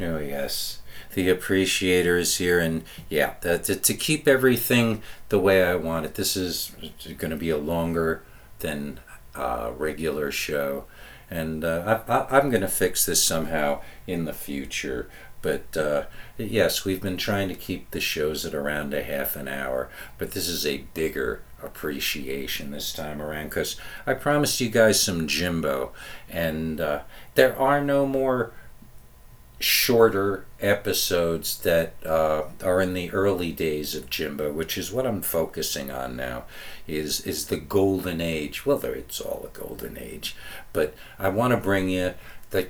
Oh, yes. The appreciator is here, and yeah, to, to keep everything the way I want it. This is going to be a longer than uh, regular show, and uh, I, am going to fix this somehow in the future. But uh, yes, we've been trying to keep the shows at around a half an hour, but this is a bigger appreciation this time around because I promised you guys some Jimbo, and uh, there are no more shorter episodes that uh, are in the early days of Jimbo, which is what I'm focusing on now, is is the golden age. Well, it's all a golden age, but I want to bring you the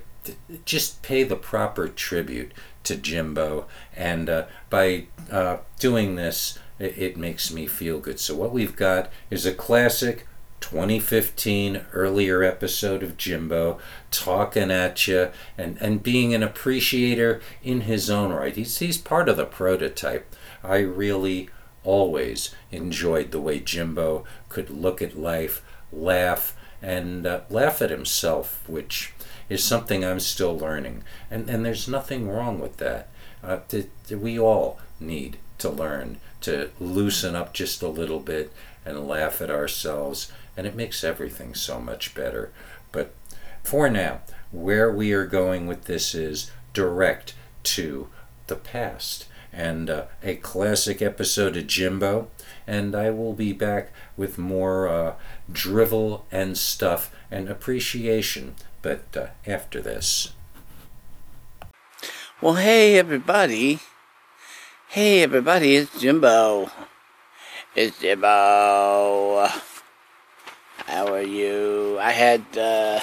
just pay the proper tribute to Jimbo, and uh, by uh, doing this, it, it makes me feel good. So what we've got is a classic 2015 earlier episode of Jimbo talking at you and, and being an appreciator in his own right. He's, he's part of the prototype. I really always enjoyed the way Jimbo could look at life, laugh, and uh, laugh at himself, which is something I'm still learning. And, and there's nothing wrong with that. Uh, we all need to learn to loosen up just a little bit and laugh at ourselves, and it makes everything so much better. But for now, where we are going with this is direct to the past and uh, a classic episode of Jimbo. And I will be back with more uh, drivel and stuff and appreciation, but uh, after this. Well, hey, everybody. Hey everybody, it's Jimbo. It's Jimbo. How are you? I had uh,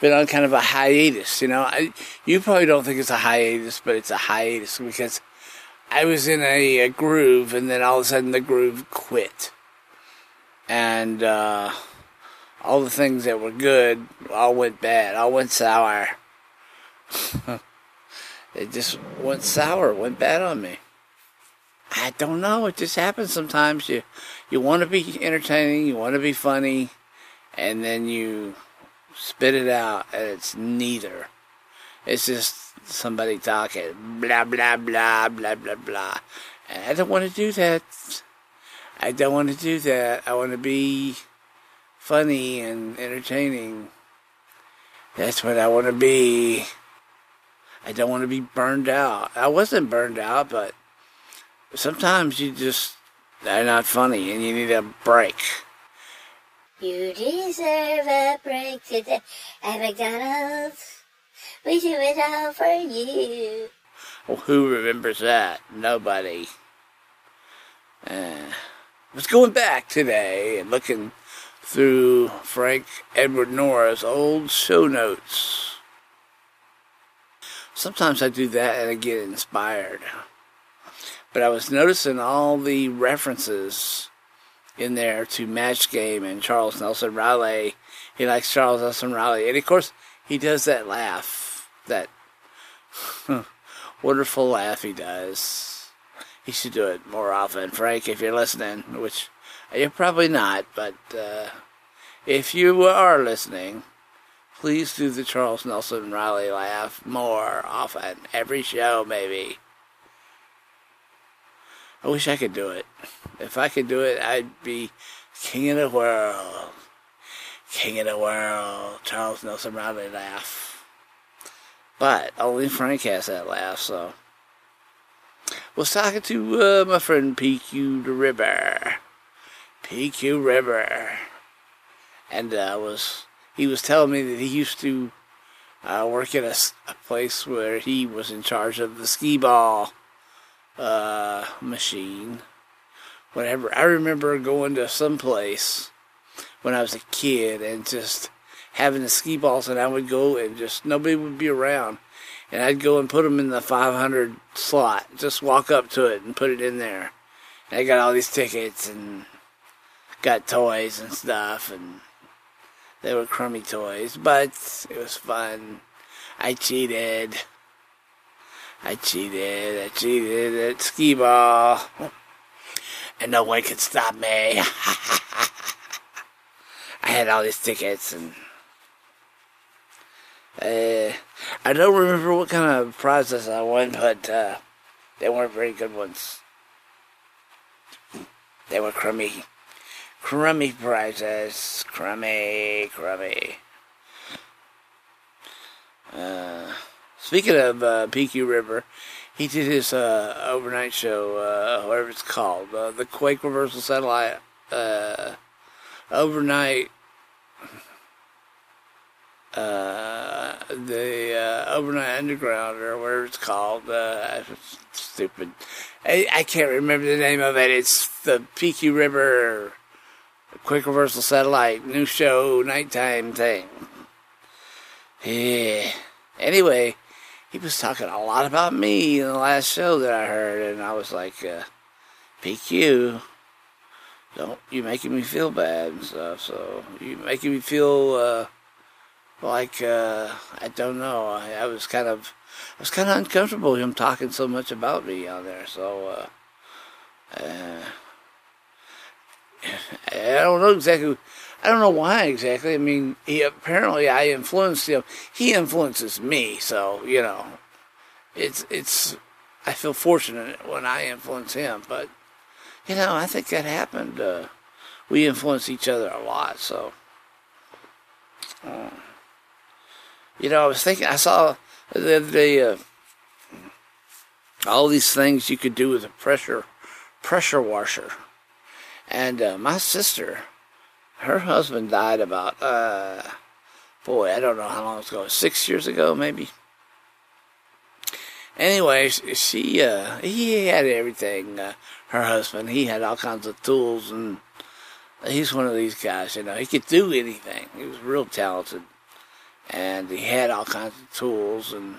been on kind of a hiatus, you know. I, you probably don't think it's a hiatus, but it's a hiatus because I was in a, a groove and then all of a sudden the groove quit. And uh, all the things that were good all went bad, all went sour. it just went sour, went bad on me. I don't know. It just happens sometimes. You you want to be entertaining, you want to be funny, and then you spit it out, and it's neither. It's just somebody talking blah blah blah blah blah blah, and I don't want to do that. I don't want to do that. I want to be funny and entertaining. That's what I want to be. I don't want to be burned out. I wasn't burned out, but sometimes you just are not funny and you need a break. You deserve a break today at McDonald's. We do it all for you. Well, who remembers that? Nobody. Uh, I was going back today and looking through Frank Edward Nora's old show notes. Sometimes I do that and I get inspired. But I was noticing all the references in there to Match Game and Charles Nelson Reilly. He likes Charles Nelson Reilly. And of course, he does that laugh, that wonderful laugh he does. He should do it more often. Frank, if you're listening, which you're probably not, but uh, if you are listening, please do the Charles Nelson Reilly laugh more often. Every show, maybe. I wish I could do it. If I could do it, I'd be king of the world. King of the world. Charles Nelson Reilly laugh. But only Frank has that laugh, so. Was talking to uh, my friend PQ the Ribber. PQ Ribber. And uh, was he was telling me that he used to uh, work at a, a place where he was in charge of the skee ball uh, machine. Whatever. I remember going to some place when I was a kid and just having the skee balls, and I would go and just nobody would be around, and I'd go and put them in the 500 slot. Just walk up to it and put it in there. And I got all these tickets and got toys and stuff, and they were crummy toys, but it was fun. I cheated. I cheated, I cheated at skee ball. And no one could stop me. I had all these tickets and Uh, I don't remember what kind of prizes I won, but uh, they weren't very good ones. They were crummy, crummy prizes. Crummy, crummy. Uh, speaking of uh, PQ Ribber, he did his uh, overnight show, uh, whatever it's called, uh, the Quake Reversal Satellite uh, overnight. Uh, the overnight underground or whatever it's called. Uh, stupid. I, I can't remember the name of it. It's the PQ Ribber Quick Reversal Satellite new show nighttime thing. Yeah. Anyway, he was talking a lot about me in the last show that I heard, and I was like, uh, PQ, don't you making me feel bad and stuff. So you making me feel uh, like uh, I don't know. I, I, was kind of I was kind of uncomfortable him talking so much about me on there. So uh, uh, I don't know exactly. I don't know why exactly. I mean, he apparently I influenced him. He influences me, so you know, it's it's. I feel fortunate when I influence him, but you know, I think that happened. Uh, we influence each other a lot, so. Uh, you know, I was thinking. I saw the uh, all these things you could do with a pressure pressure washer, and uh, my sister her husband died about, uh, boy, I don't know how long ago, six years ago, maybe. Anyways, she, uh, he had everything. Uh, her husband, he had all kinds of tools, and he's one of these guys, you know, he could do anything. He was real talented, and he had all kinds of tools and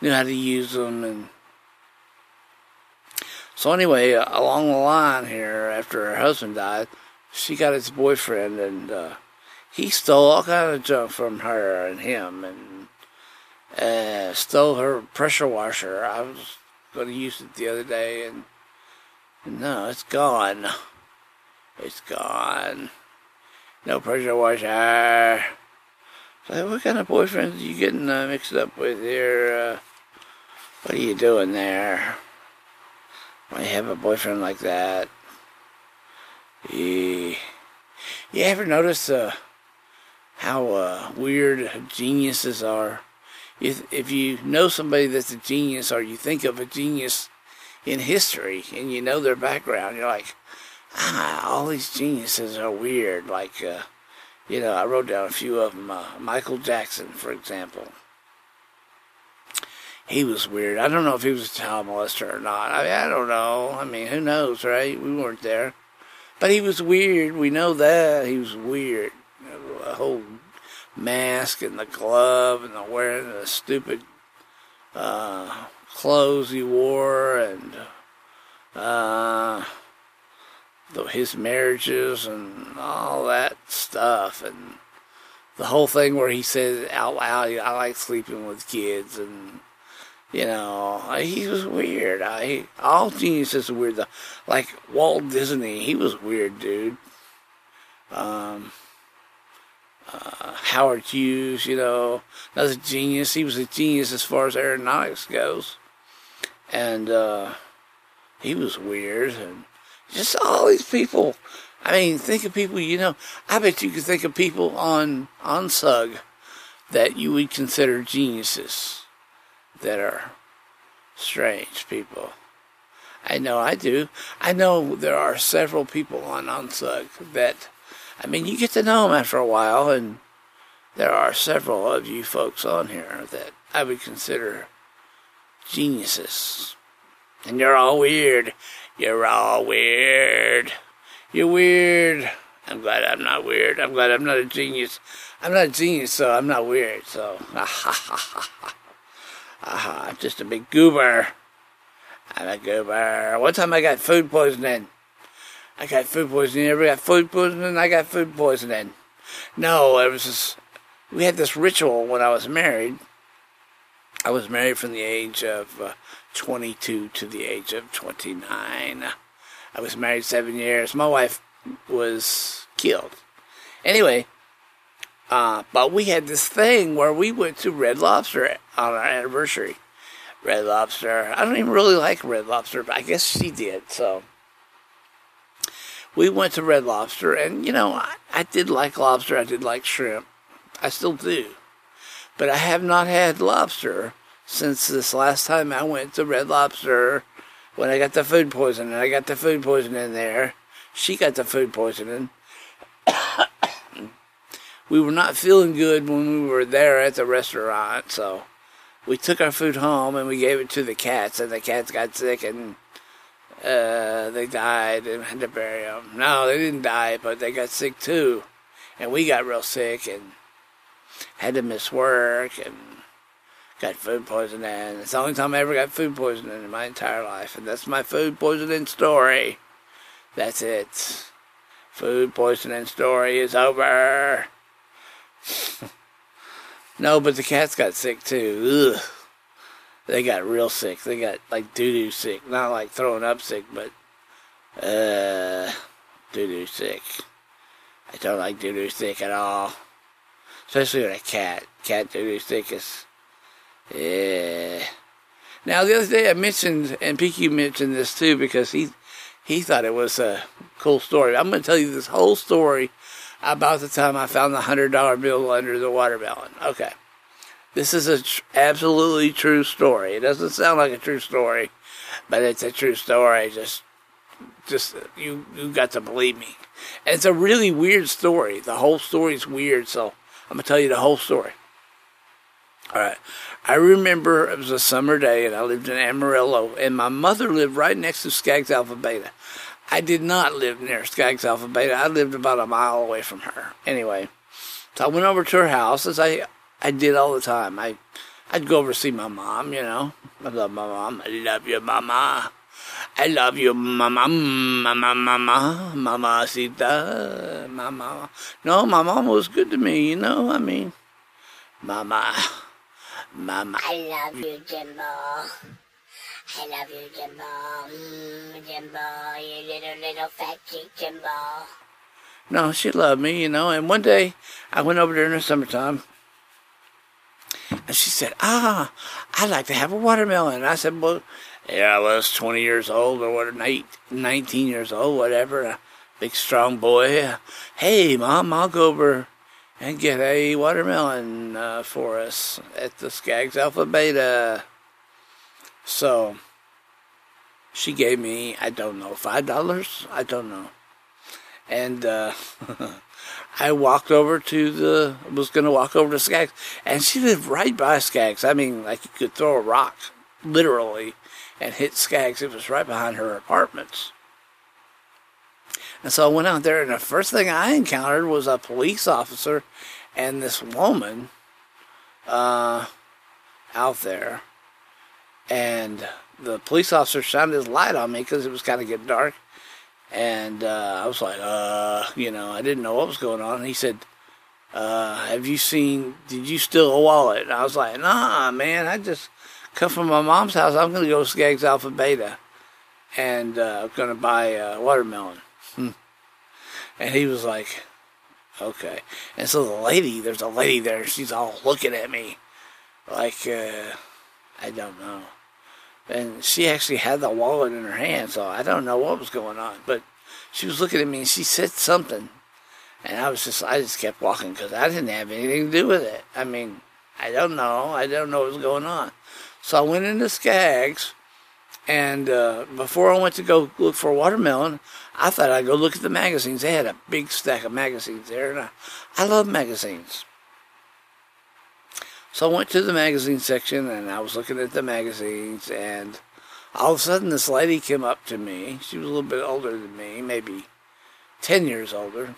knew how to use them, and so anyway, uh, along the line here, after her husband died, she got his boyfriend, and uh, he stole all kind of junk from her and him, and uh, stole her pressure washer. I was going to use it the other day, and, and no, it's gone. It's gone. No pressure washer. So what kind of boyfriend are you getting uh, mixed up with here? Uh, what are you doing there? Why have a boyfriend like that? You ever notice uh, how uh, weird geniuses are? If, if you know somebody that's a genius or you think of a genius in history and you know their background, you're like, ah, all these geniuses are weird. Like, uh, you know, I wrote down a few of them. Uh, Michael Jackson, for example. He was weird. I don't know if he was a child molester or not. I mean, I don't know. I mean, who knows, right? We weren't there. But he was weird. We know that. He was weird. The whole mask and the glove and the wearing the stupid uh, clothes he wore and uh, the, his marriages and all that stuff and the whole thing where he said out loud, "I like sleeping with kids," and you know, he was weird. I all geniuses are weird. Like Walt Disney, he was weird, dude. Um, uh, Howard Hughes, you know, another genius. He was a genius as far as aeronautics goes, and uh, he was weird. And just all these people. I mean, think of people. You know, I bet you could think of people on ONSUG that you would consider geniuses that are strange people. I know I do. I know there are several people on ONSUG that, I mean, you get to know them after a while, and there are several of you folks on here that I would consider geniuses. And you're all weird. You're all weird. You're weird. I'm glad I'm not weird. I'm glad I'm not a genius. I'm not a genius, so I'm not weird. So, ha ha ha ha. Aha, I'm just a big goober. I'm a goober. One time I got food poisoning. I got food poisoning. You ever got food poisoning? I got food poisoning. No, it was just, we had this ritual when I was married. I was married from the age of uh, 22 to the age of 29. I was married seven years. My wife was killed. Anyway, Uh, but we had this thing where we went to Red Lobster on our anniversary. Red Lobster. I don't even really like Red Lobster, but I guess she did. So we went to Red Lobster, and you know, I, I did like lobster. I did like shrimp. I still do. But I have not had lobster since this last time I went to Red Lobster when I got the food poisoning. I got the food poisoning there. She got the food poisoning. we were not feeling good when we were there at the restaurant, so we took our food home and we gave it to the cats, and the cats got sick and uh, they died and had to bury them. No, they didn't die, but they got sick too, and we got real sick and had to miss work and got food poisoning. It's the only time I ever got food poisoning in my entire life, and that's my food poisoning story. That's it. Food poisoning story is over. no, but the cats got sick too. Ugh. They got real sick. They got like doo doo sick. Not like throwing up sick, but uh, doo doo sick. I don't like doo doo sick at all. Especially with a cat. Cat doo doo sick is. Yeah. Now the other day I mentioned, and PQ mentioned this too because he he thought it was a cool story. I'm going to tell you this whole story about the time I found the hundred dollar bill under the watermelon. Okay, this is a tr- absolutely true story. It doesn't sound like a true story, but it's a true story. Just, just you you got to believe me. And it's a really weird story. The whole story is weird, so I'm gonna tell you the whole story. All right. I remember it was a summer day and I lived in Amarillo and my mother lived right next to Skaggs Alpha Beta. I did not live near Skaggs Alpha Beta. I lived about a mile away from her. Anyway, so I went over to her house as I, I did all the time. I, I'd go over to see my mom, you know. I love my mom. I love you, mama. I love you, mama, mama, mama, mama, Sita, mama. No, my mom was good to me, you know. I mean, mama. Mama. I love you, Jimbo. I love you, Jimbo. Mm, Jimbo, you little, little fat cheek, Jimbo. No, she loved me, you know. And one day I went over there in the summertime and she said, Ah, I'd like to have a watermelon. And I said, Well, yeah, I was 20 years old or what, 19 years old, whatever. A big, strong boy. Hey, Mom, I'll go over and get a watermelon uh, for us at the Skaggs Alpha Beta. So she gave me, I don't know, five dollars. I don't know, and uh, I walked over to the was going to walk over to Skaggs, and she lived right by Skaggs. I mean, like you could throw a rock, literally, and hit Skaggs. It was right behind her apartments. And so I went out there, and the first thing I encountered was a police officer and this woman uh, out there. And the police officer shined his light on me because it was kind of getting dark. And uh, I was like, uh, you know, I didn't know what was going on. And he said, uh, have you seen, did you steal a wallet? And I was like, nah, man, I just come from my mom's house. I'm going to go to Skaggs Alpha Beta and uh, I'm going to buy a watermelon. And he was like, okay. And so the lady, there's a lady there, she's all looking at me like, uh, I don't know. And she actually had the wallet in her hand, so I don't know what was going on. But she was looking at me and she said something. And I was just, I just kept walking because I didn't have anything to do with it. I mean, I don't know. I don't know what was going on. So I went into Skaggs and uh, before I went to go look for a watermelon, I thought I'd go look at the magazines. They had a big stack of magazines there, and I, I love magazines. So I went to the magazine section, and I was looking at the magazines, and all of a sudden this lady came up to me. She was a little bit older than me, maybe 10 years older.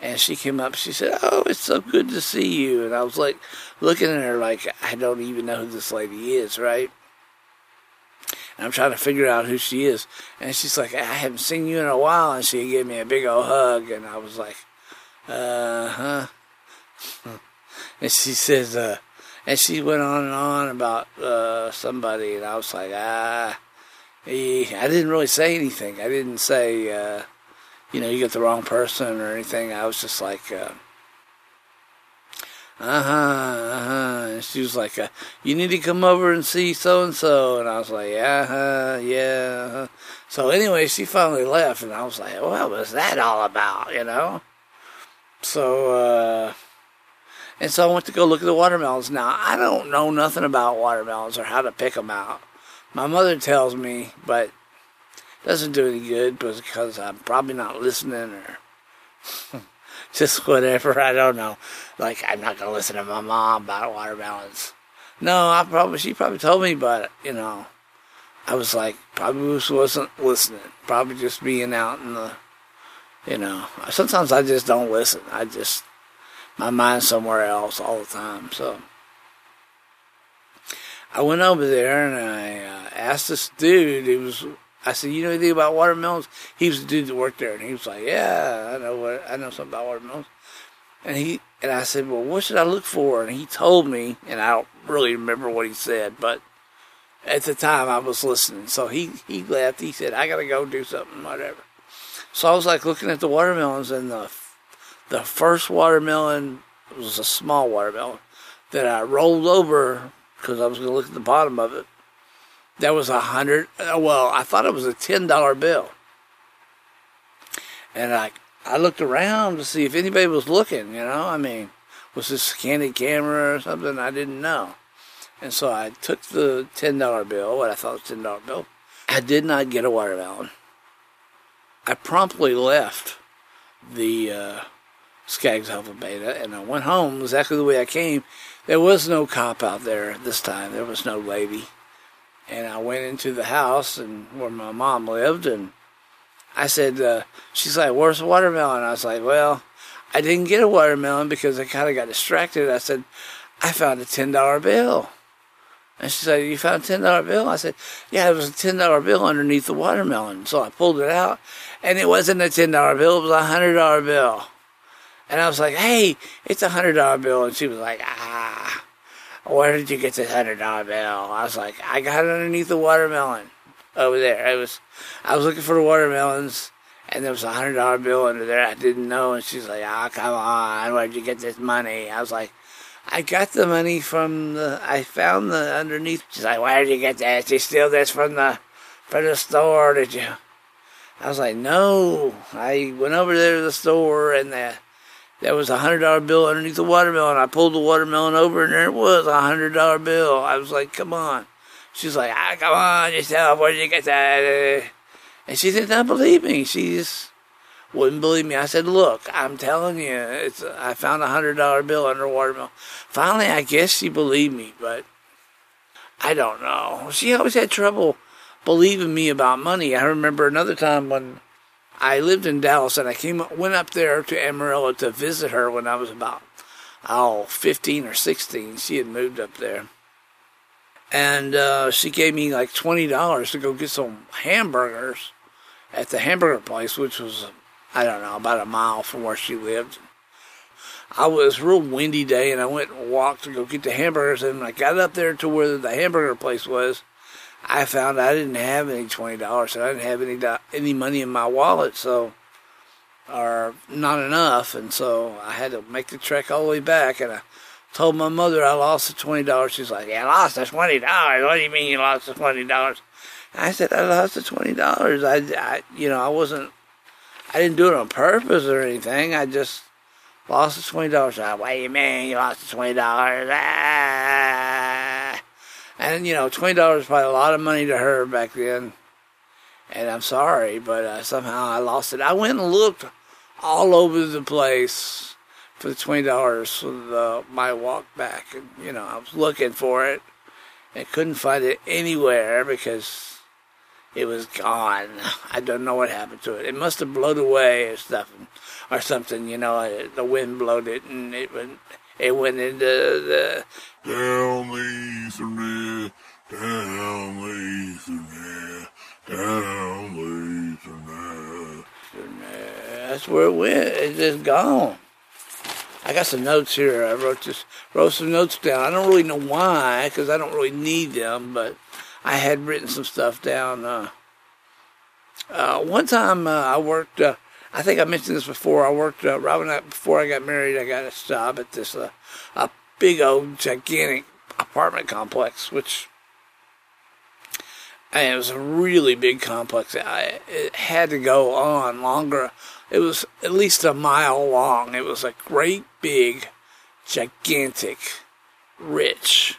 And she came up, she said, Oh, it's so good to see you. And I was like, looking at her like, I don't even know who this lady is, right? And I'm trying to figure out who she is. And she's like, I haven't seen you in a while. And she gave me a big old hug. And I was like, uh huh. And she says, uh, and she went on and on about uh, somebody. And I was like, ah. he, I didn't really say anything. I didn't say, uh, you know, you got the wrong person or anything. I was just like, uh, uh huh, uh huh. And she was like, uh, you need to come over and see so and so. And I was like, uh huh, yeah. Uh-huh. So anyway, she finally left, and I was like, what was that all about, you know? So, uh, and so I went to go look at the watermelons. Now, I don't know nothing about watermelons or how to pick them out. My mother tells me, but doesn't do any good because I'm probably not listening or just whatever. I don't know. Like I'm not gonna listen to my mom about watermelons. No, I probably she probably told me, but you know, I was like probably wasn't listening. Probably just being out in the, you know. Sometimes I just don't listen. I just my mind somewhere else all the time. So I went over there and I uh, asked this dude. He was I said, "You know anything about watermelons?" He was the dude that worked there, and he was like, "Yeah, I know what I know something about watermelons." And he and I said, "Well, what should I look for?" And he told me, and I don't really remember what he said, but at the time I was listening. So he he left. He said, "I gotta go do something, whatever." So I was like looking at the watermelons, and the the first watermelon was a small watermelon that I rolled over because I was going to look at the bottom of it that was a hundred. Uh, well, I thought it was a ten dollar bill, and I I looked around to see if anybody was looking. You know, I mean, was this a candid camera or something? I didn't know, and so I took the ten dollar bill, what I thought was ten dollar bill. I did not get a watermelon. I promptly left the uh, Skaggs Alpha Beta, and I went home exactly the way I came. There was no cop out there this time. There was no lady and I went into the house and where my mom lived, and I said, uh, she's like, "Where's the watermelon?" I was like, "Well, I didn't get a watermelon because I kind of got distracted." I said, "I found a ten dollar bill," and she said, "You found a ten dollar bill?" I said, "Yeah, there was a ten dollar bill underneath the watermelon." So I pulled it out, and it wasn't a ten dollar bill; it was a hundred dollar bill. And I was like, "Hey, it's a hundred dollar bill," and she was like, "Ah." where did you get this hundred dollar bill? I was like, I got it underneath the watermelon over there. I was, I was looking for the watermelons, and there was a hundred dollar bill under there. I didn't know, and she's like, Ah, oh, come on, where'd you get this money? I was like, I got the money from the. I found the underneath. She's like, Where did you get that? Did you steal this from the, from the store? Did you? I was like, No, I went over there to the store, and the there was a hundred dollar bill underneath the watermelon. I pulled the watermelon over and there it was, a hundred dollar bill. I was like, come on. She's like, ah, come on yourself. Where did you get that? And she did not believe me. She just wouldn't believe me. I said, look, I'm telling you, it's, I found a hundred dollar bill under a watermelon. Finally, I guess she believed me, but I don't know. She always had trouble believing me about money. I remember another time when I lived in Dallas and I came went up there to Amarillo to visit her when I was about oh 15 or 16. She had moved up there. And uh, she gave me like $20 to go get some hamburgers at the hamburger place, which was, I don't know, about a mile from where she lived. I was real windy day and I went and walked to go get the hamburgers. And I got up there to where the hamburger place was, I found I didn't have any twenty dollars, and I didn't have any any money in my wallet, so or not enough, and so I had to make the trek all the way back. And I told my mother I lost the twenty dollars. She's like, "Yeah, lost the twenty dollars. What do you mean you lost the twenty dollars?" I said, "I lost the twenty dollars. I, I, you know, I wasn't, I didn't do it on purpose or anything. I just." Lost the twenty dollars. What do you mean you lost the twenty dollars? Ah. And you know, twenty dollars is probably a lot of money to her back then. And I'm sorry, but uh, somehow I lost it. I went and looked all over the place for the twenty dollars for the, my walk back, and you know, I was looking for it and couldn't find it anywhere because it was gone. I don't know what happened to it. It must have blown away or stuff, or something. You know, the wind blowed it, and it went it went into the down the Ethernet, down the Ethernet, down the Ethernet. That's where it went. It's just gone. I got some notes here. I wrote just wrote some notes down. I don't really know why, because I don't really need them, but I had written some stuff down. Uh, uh, one time uh, I worked uh, I think I mentioned this before. I worked uh, Robin. I, before I got married, I got a job at this uh, a big old gigantic apartment complex, which and it was a really big complex. I, it had to go on longer. It was at least a mile long. It was a great big, gigantic, rich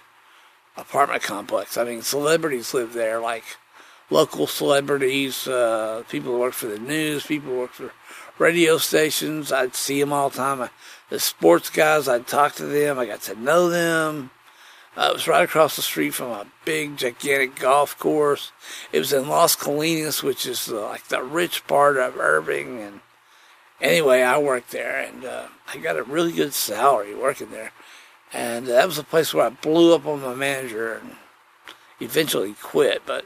apartment complex. I mean, celebrities lived there, like local celebrities, uh, people who work for the news, people who work for radio stations. I'd see them all the time. The sports guys, I'd talk to them. I got to know them. Uh, it was right across the street from a big, gigantic golf course. It was in Las Colinas, which is uh, like the rich part of Irving. And anyway, I worked there, and uh, I got a really good salary working there. And that was a place where I blew up on my manager and eventually quit. But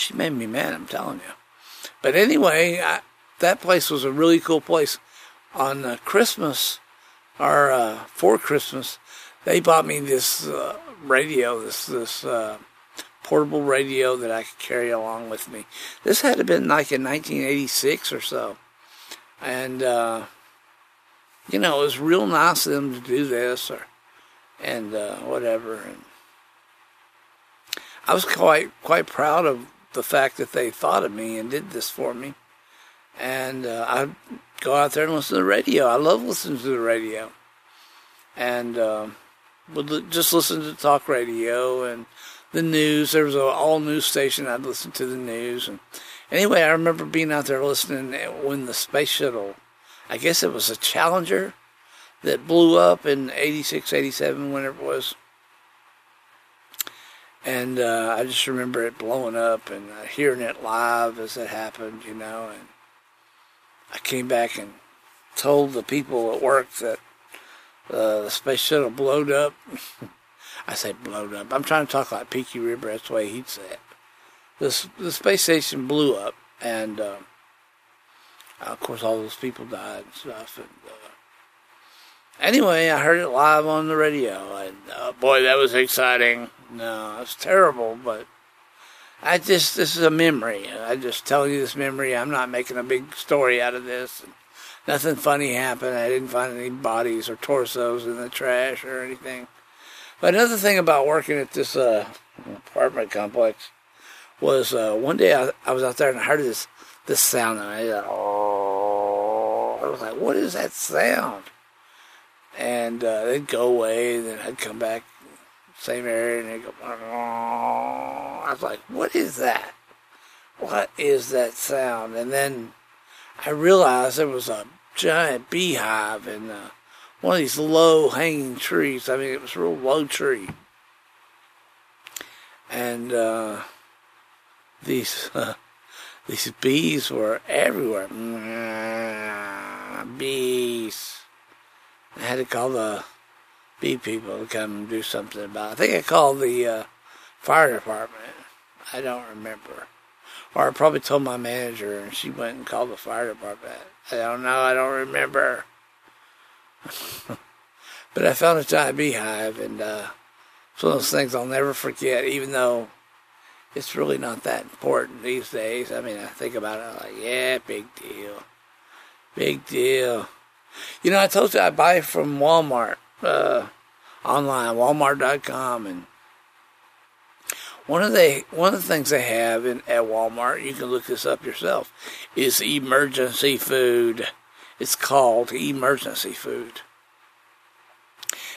she made me mad, I'm telling you. But anyway, I, that place was a really cool place. On uh, Christmas, or uh, for Christmas, they bought me this uh, radio, this this uh, portable radio that I could carry along with me. This had to been like in 1986 or so, and uh, you know it was real nice of them to do this or and uh, whatever. And I was quite quite proud of the fact that they thought of me and did this for me. And uh, I go out there and listen to the radio. I love listening to the radio. And um, would just listen to talk radio and the news. There was an all news station. I'd listen to the news. And anyway, I remember being out there listening when the space shuttle, I guess it was a Challenger that blew up in 86, 87, whenever it was. And uh, I just remember it blowing up and uh, hearing it live as it happened, you know. And I came back and told the people at work that uh, the space shuttle blowed up. I say blowed up. I'm trying to talk like PQ Ribber. That's the way he'd say it. The, the space station blew up, and uh, of course, all those people died and stuff. And uh, anyway, I heard it live on the radio, and uh, boy, that was exciting. No, it was terrible, but I just this is a memory. I just tell you this memory. I'm not making a big story out of this. Nothing funny happened. I didn't find any bodies or torsos in the trash or anything. But another thing about working at this uh, apartment complex was uh, one day I, I, was out there and I heard this this sound and I oh, I was like, what is that sound? And uh, they'd go away, and then I'd come back, same area, and they'd go, oh. I was like, what is that? What is that sound? And then I realized there was a giant beehive in uh, one of these low hanging trees. I mean, it was a real low tree. And uh, these these bees were everywhere. Bees. I had to call the bee people to come and do something about it. I think I called the uh, fire department. I don't remember. Or I probably told my manager and she went and called the fire department. I don't know, I don't remember. but I found a giant beehive and uh, it's one of those things I'll never forget, even though it's really not that important these days. I mean, I think about it I'm like, yeah, big deal. Big deal. You know, I told you I buy from Walmart, uh, online, walmart.com, and one of the one of the things they have in at Walmart, you can look this up yourself, is emergency food. It's called emergency food.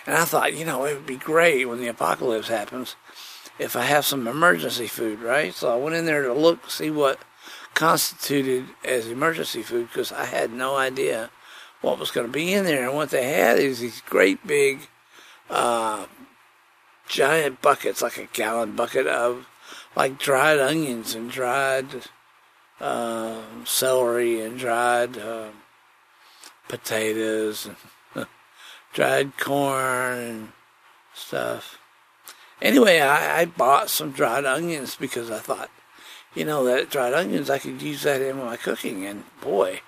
And I thought, you know, it would be great when the apocalypse happens if I have some emergency food, right? So I went in there to look, see what constituted as emergency food because I had no idea what was going to be in there. And what they had is these great big uh, giant buckets, like a gallon bucket of like dried onions and dried uh, celery and dried uh, potatoes and dried corn and stuff. Anyway, I, I bought some dried onions because I thought, you know, that dried onions, I could use that in my cooking. And boy,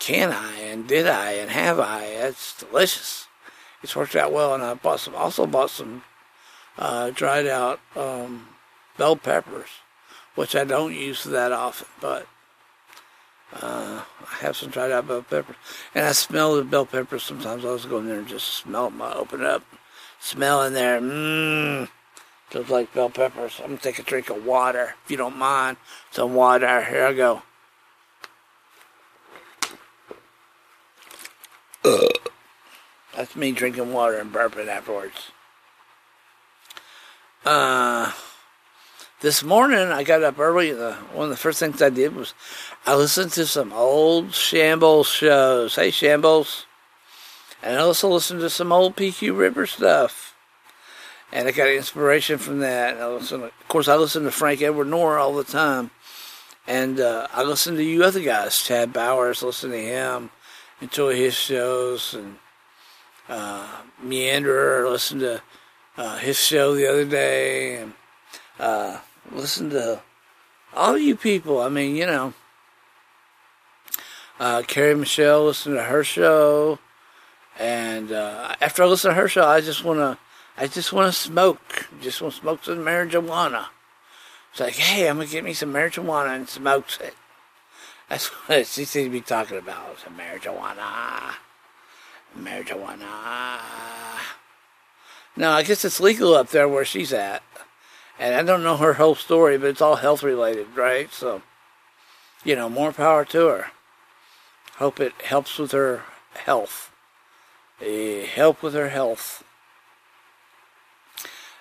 can I and did I and have I? It's delicious. It's worked out well. And I bought some, also bought some uh, dried out um, bell peppers, which I don't use that often, but Uh, I have some dried out bell peppers, and I smell the bell peppers sometimes. I was going there and just smell them. I open it up, smell in there. Mmm, feels like bell peppers. I'm gonna take a drink of water, if you don't mind. Some water. Here I go. That's me drinking water and burping afterwards. Uh, this morning I got up early. The, one of the first things I did was I listened to some old Shambles shows. Hey, Shambles. And I also listened to some old PQ Ribber stuff. And I got inspiration from that. Listened, of course, I listen to Frank Edward Nora all the time. And uh, I listen to you other guys, Chad Bowers, listen to him, enjoy his shows. And uh, Meanderer, listen to uh, his show the other day. And uh, listen to all you people. I mean, you know, uh, Carrie Michelle, listen to her show, and uh, after I listen to her show, I just wanna, I just wanna smoke, just wanna smoke some marijuana. It's like, hey, I'm gonna get me some marijuana and smokes it. That's what she seems to be talking about, some marijuana, marijuana. No, I guess it's legal up there where she's at. And I don't know her whole story, but it's all health related, right? So, you know, more power to her. Hope it helps with her health. Uh, help with her health.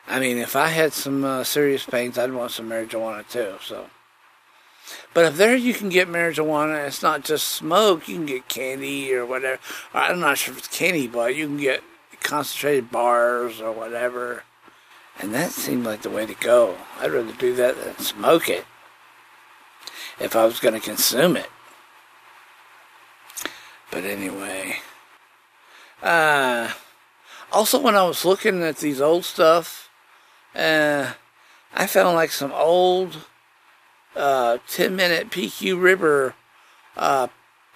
I mean, if I had some uh, serious pains, I'd want some marijuana too. So, but if there you can get marijuana, it's not just smoke. You can get candy or whatever. I'm not sure if it's candy, but you can get concentrated bars or whatever. And that seemed like the way to go. I'd rather do that than smoke it if I was going to consume it. But anyway. Uh, also, when I was looking at these old stuff, uh, I found like some old uh, 10 minute PQ Ribber uh,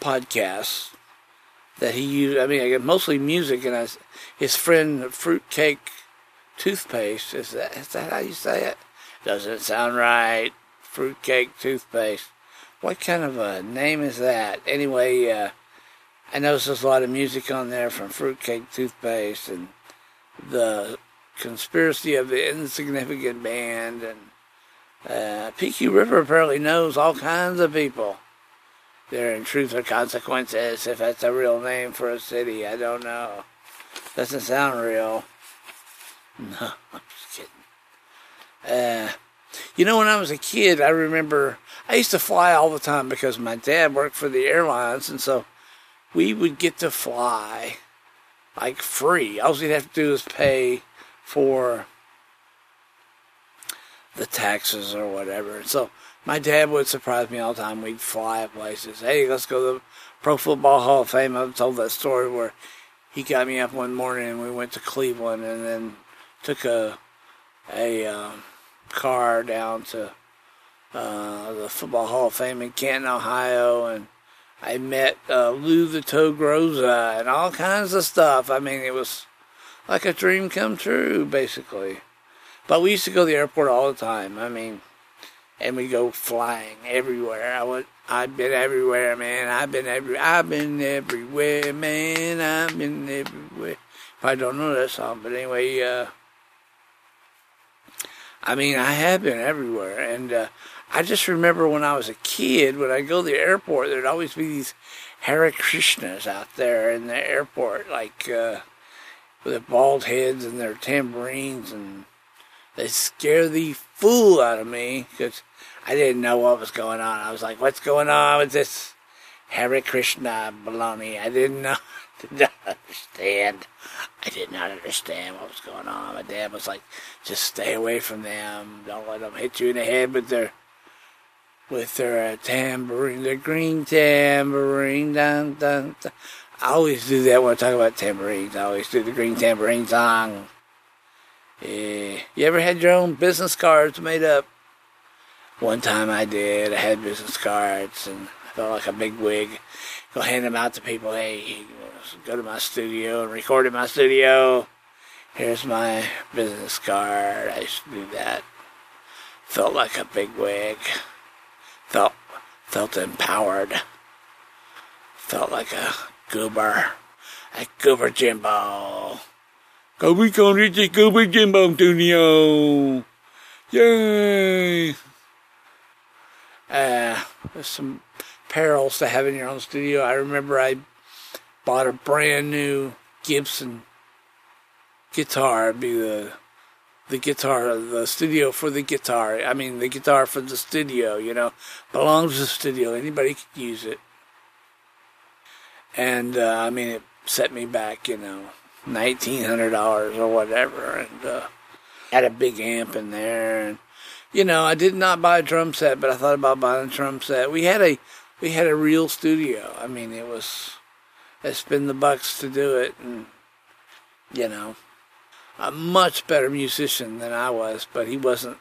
podcasts that he used. I mean, mostly music, and I, his friend Fruitcake toothpaste. Is that is that how you say it? Doesn't sound right. Fruitcake toothpaste. What kind of a name is that? Anyway, uh, I noticed there's a lot of music on there from Fruitcake toothpaste and the conspiracy of the insignificant band and uh, PQ Ribber apparently knows all kinds of people. They're in truth or consequences, if that's a real name for a city. I don't know. Doesn't sound real. No, I'm just kidding. Uh, you know, when I was a kid, I remember I used to fly all the time because my dad worked for the airlines, and so we would get to fly like free. All we'd have to do is pay for the taxes or whatever. So my dad would surprise me all the time. We'd fly places. Hey, let's go to the Pro Football Hall of Fame. I've told that story where he got me up one morning and we went to Cleveland and then took a a um, car down to uh, the Football Hall of Fame in Canton, Ohio, and I met uh, Lou the Toe Groza and all kinds of stuff. I mean, it was like a dream come true, basically. But we used to go to the airport all the time. I mean, and we go flying everywhere. I went. I've been everywhere, man. I've been every. I've been everywhere, man. I've been everywhere. I don't know that song, but anyway, uh, I mean, I have been everywhere, and uh, I just remember when I was a kid, when I go to the airport, there'd always be these Hare Krishnas out there in the airport, like uh, with their bald heads and their tambourines, and they scare the fool out of me because I didn't know what was going on. I was like, "What's going on with this Hare Krishna baloney?" I didn't know, did not understand. I did not understand what was going on. My dad was like, "Just stay away from them. Don't let them hit you in the head with their with their uh, tambourine, their green tambourine." Dun, dun, dun. I always do that when I talk about tambourines. I always do the green tambourine song. Yeah. You ever had your own business cards made up? One time I did. I had business cards and I felt like a big wig. Go hand them out to people. Hey, go to my studio and record in my studio. Here's my business card. I used to do that. Felt like a big wig. Felt felt empowered. felt like a goober, a goober Jimbo. Reach the goober Jimbo studio. Yay! Uh, there's some perils to having your own studio. I remember I bought a brand new Gibson guitar. It'd be the the guitar, the studio for the guitar. I mean, the guitar for the studio. You know, belongs to the studio. Anybody could use it. And uh, I mean, it set me back. You know, nineteen hundred dollars or whatever, and uh, had a big amp in there. And you know, I did not buy a drum set, but I thought about buying a drum set. We had a we had a real studio. I mean, it was I spend the bucks to do it, and you know, a much better musician than I was, but he wasn't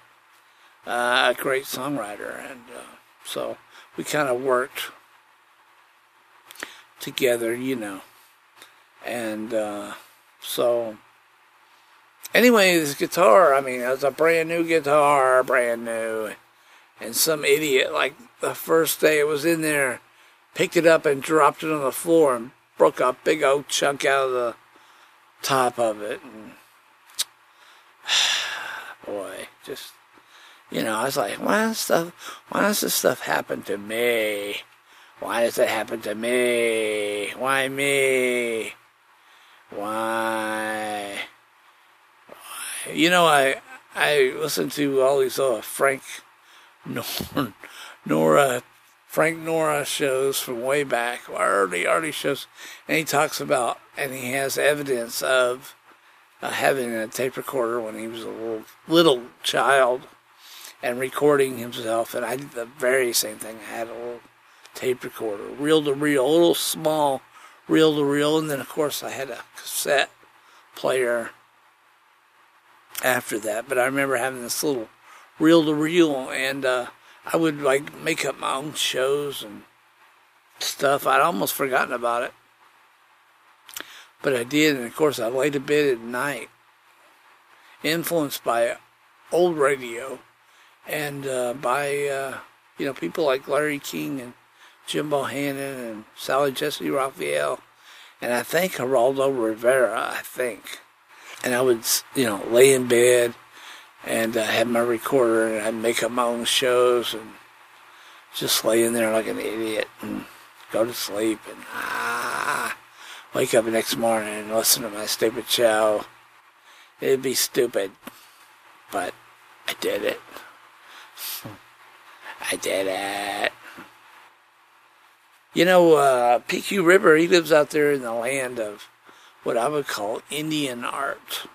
uh, a great songwriter, and uh, so we kind of worked together, you know, and uh, so anyway, this guitar, I mean, it was a brand new guitar, brand new, and some idiot like the first day it was in there picked it up and dropped it on the floor and broke a big old chunk out of the top of it. And boy, just you know, I was like, why does stuff? Why does this stuff happen to me? Why does it happen to me? Why me? Why? Why? You know, I I listen to all these uh, Frank Nor- Nora Frank Nora shows from way back, early, early shows, and he talks about, and he has evidence of uh, having a tape recorder when he was a little, little child and recording himself. And I did the very same thing. I had a little tape recorder, reel to reel, a little small reel to reel, and then of course I had a cassette player after that. But I remember having this little reel to reel, and uh, I would like make up my own shows and stuff. I'd almost forgotten about it. But I did, and of course, I laid to bed at night, influenced by old radio and uh, by uh, you know people like Larry King and Jim Bohannon and Sally Jessy Raphael, and I think Geraldo Rivera. I think, and I would you know lay in bed and uh, have my recorder and I'd make up my own shows and just lay in there like an idiot and go to sleep and ah, wake up the next morning and listen to my stupid show. It'd be stupid, but I did it. I did it. You know, uh, PQ Ribber, he lives out there in the land of what I would call Indian art.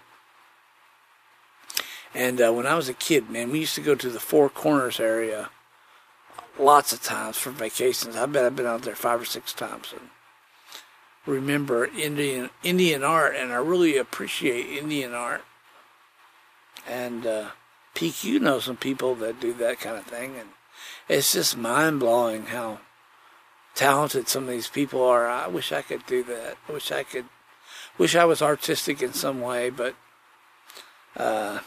And uh, when I was a kid, man, we used to go to the Four Corners area lots of times for vacations. I bet I've been out there five or six times and remember Indian Indian art, and I really appreciate Indian art. And uh, PQ knows some people that do that kind of thing, and it's just mind blowing how talented some of these people are. I wish I could do that. I wish I could. Wish I was artistic in some way, but. Uh,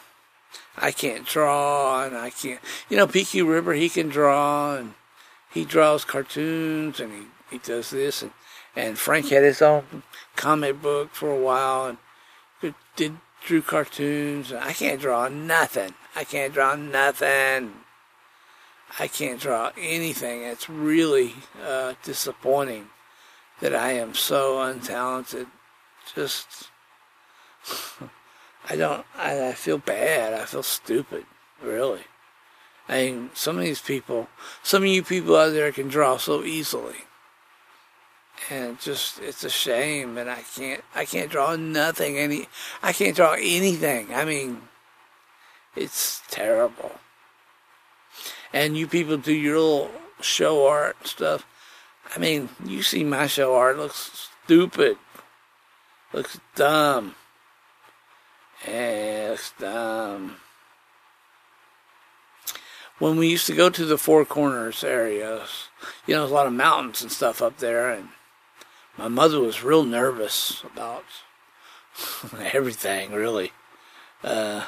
I can't draw and I can't. You know, PQ Ribber, he can draw and he draws cartoons and he, he does this. And, and Frank had his own comic book for a while and did drew cartoons. I can't draw nothing. I can't draw nothing. I can't draw anything. It's really uh, disappointing that I am so untalented. Just. I don't, I, I feel bad. I feel stupid, really. I mean, some of these people, some of you people out there can draw so easily. And just, it's a shame, and I can't, I can't draw nothing, any, I can't draw anything. I mean, it's terrible. And you people do your little show art stuff. I mean, you see my show art, looks stupid, looks dumb. Yes, dumb. when we used to go to the Four Corners areas, you know, there's a lot of mountains and stuff up there, and my mother was real nervous about everything, really. Uh,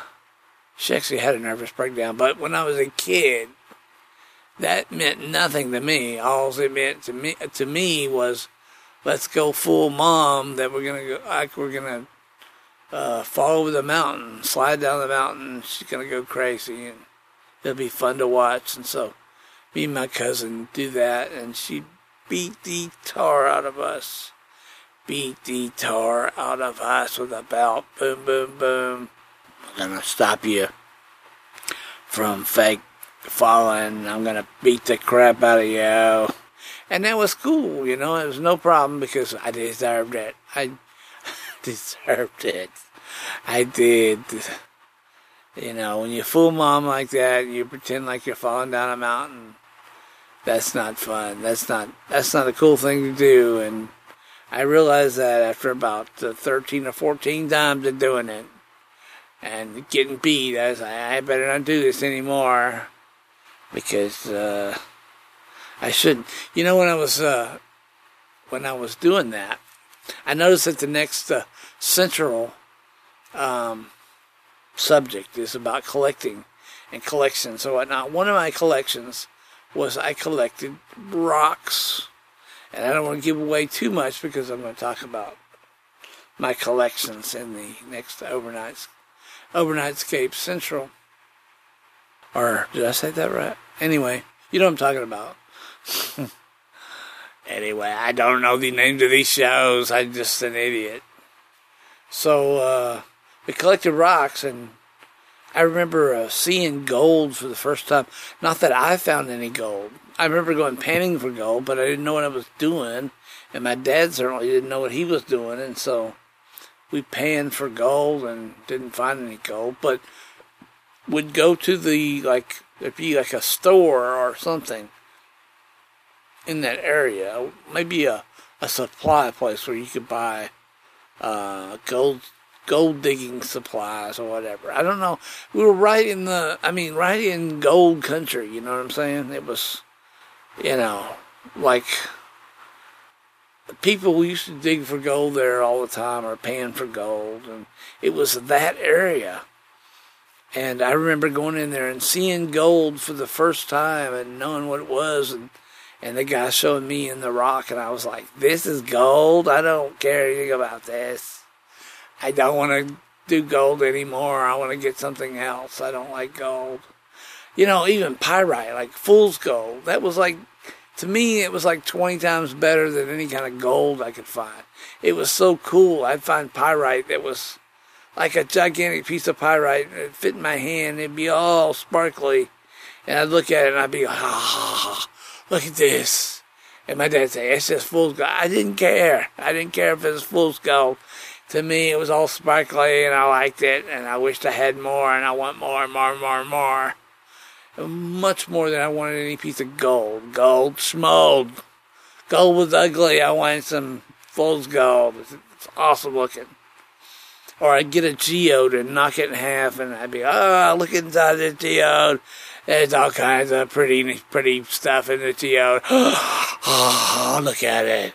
she actually had a nervous breakdown, but when I was a kid, that meant nothing to me. All it meant to me to me was let's go full mom that we're gonna go like we're gonna uh, fall over the mountain, slide down the mountain. She's gonna go crazy, and it'll be fun to watch. And so, me and my cousin do that, and she beat the tar out of us. Beat the tar out of us with a belt. Boom, boom, boom. I'm gonna stop you from fake falling. I'm gonna beat the crap out of you. And that was cool, you know. It was no problem because I deserved it. I deserved it. I did. You know, when you fool mom like that, you pretend like you're falling down a mountain. That's not fun. That's not. That's not a cool thing to do. And I realized that after about uh, 13 or 14 times of doing it and getting beat, I was like, I better not do this anymore because uh, I shouldn't. You know, when I was uh, when I was doing that, I noticed that the next uh, central um, subject is about collecting and collections and whatnot. One of my collections was I collected rocks, and I don't want to give away too much because I'm going to talk about my collections in the next overnight overnightscape central. Or did I say that right? Anyway, you know what I'm talking about. anyway, I don't know the names of these shows. I'm just an idiot. So uh, we collected rocks, and I remember uh, seeing gold for the first time. Not that I found any gold. I remember going panning for gold, but I didn't know what I was doing, and my dad certainly didn't know what he was doing, and so we panned for gold and didn't find any gold, but would go to the like there'd be like a store or something in that area, maybe a, a supply place where you could buy uh, gold gold digging supplies or whatever. I don't know. We were right in the I mean right in gold country, you know what I'm saying? It was you know, like people used to dig for gold there all the time or pan for gold and it was that area and i remember going in there and seeing gold for the first time and knowing what it was. And and the guy showing me in the rock and i was like this is gold? I don't care anything about this. I don't want to do gold anymore. I want to get something else. I don't like gold. You know even pyrite like fool's gold. That was like to me, it was like 20 times better than any kind of gold I could find. It was so cool. I'd find pyrite that was like a gigantic piece of pyrite. It'd fit in my hand. It'd be all sparkly. And I'd look at it and I'd be, ah, look at this. And my dad'd say, it's just fool's gold. I didn't care. I didn't care if it was fool's gold. To me, it was all sparkly and I liked it and I wished I had more and I want more and more and more and more much more than I wanted any piece of gold. Gold schmold. Gold was ugly. I wanted some fool's gold. It's, it's awesome looking. Or I'd get a geode and knock it in half, and I'd be, oh, look inside the geode. There's all kinds of pretty, pretty stuff in the geode. oh, look at it.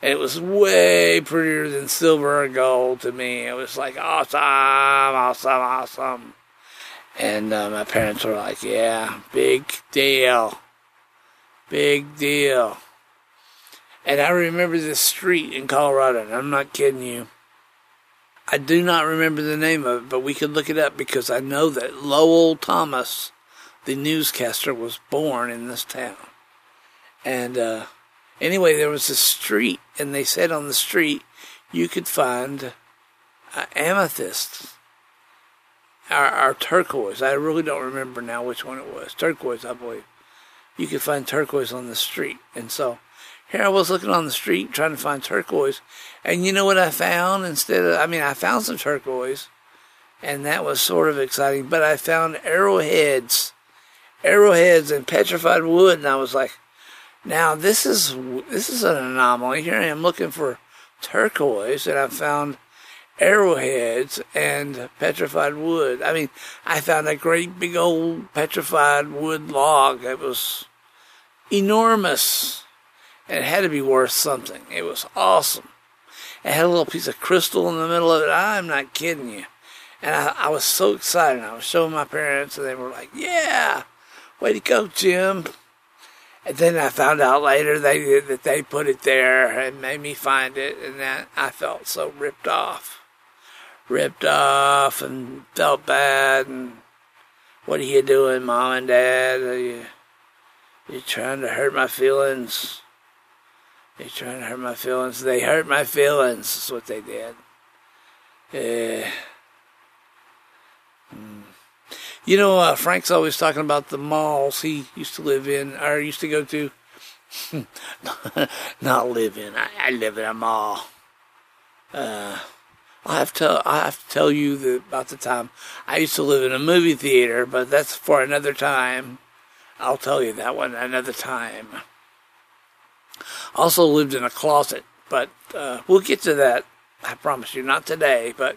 And it was way prettier than silver or gold to me. It was like awesome, awesome, awesome. And uh, my parents were like, yeah, big deal. Big deal. And I remember this street in Colorado, and I'm not kidding you. I do not remember the name of it, but we could look it up because I know that Lowell Thomas, the newscaster, was born in this town. And uh, anyway, there was a street, and they said on the street you could find uh, amethysts or, our turquoise. I really don't remember now which one it was. Turquoise, I believe. You could find turquoise on the street. And so here I was looking on the street trying to find turquoise. And you know what I found instead of, I mean, I found some turquoise and that was sort of exciting, but I found arrowheads, arrowheads and petrified wood. And I was like, now this is, this is an anomaly. Here I am looking for turquoise and I found arrowheads and petrified wood. I mean, I found a great big old petrified wood log that was enormous. It had to be worth something. It was awesome. It had a little piece of crystal in the middle of it. I'm not kidding you. And I, I was so excited. I was showing my parents, and they were like, Yeah, way to go, Jim. And then I found out later they that they put it there and made me find it, and that I felt so ripped off, ripped off, and felt bad. And what are you doing, mom and dad? Are you you trying to hurt my feelings? You're trying to hurt my feelings. They hurt my feelings. That's what they did. Mm. You know, uh, Frank's always talking about the malls he used to live in, or used to go to. Not live in. I, I, live in a mall. Uh, I have to. I have to tell you the, about the time I used to live in a movie theater, but that's for another time. I'll tell you that one another time. Also lived in a closet, but uh, we'll get to that. I promise you, not today, but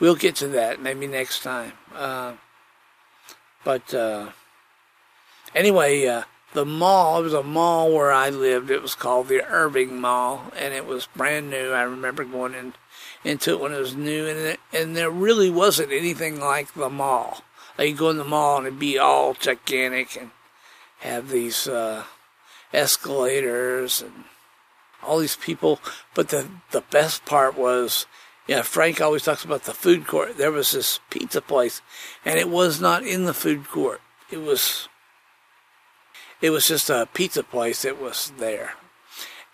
we'll get to that maybe next time. Uh, but uh, anyway, uh, the mall, it was a mall where I lived. It was called the Irving Mall, and it was brand new. I remember going in, into it when it was new, and, it, and there really wasn't anything like the mall. Like you go in the mall and it'd be all gigantic and have these uh, escalators and all these people. But the, the best part was yeah, Frank always talks about the food court. There was this pizza place, and it was not in the food court. It was, it was just a pizza place that was there,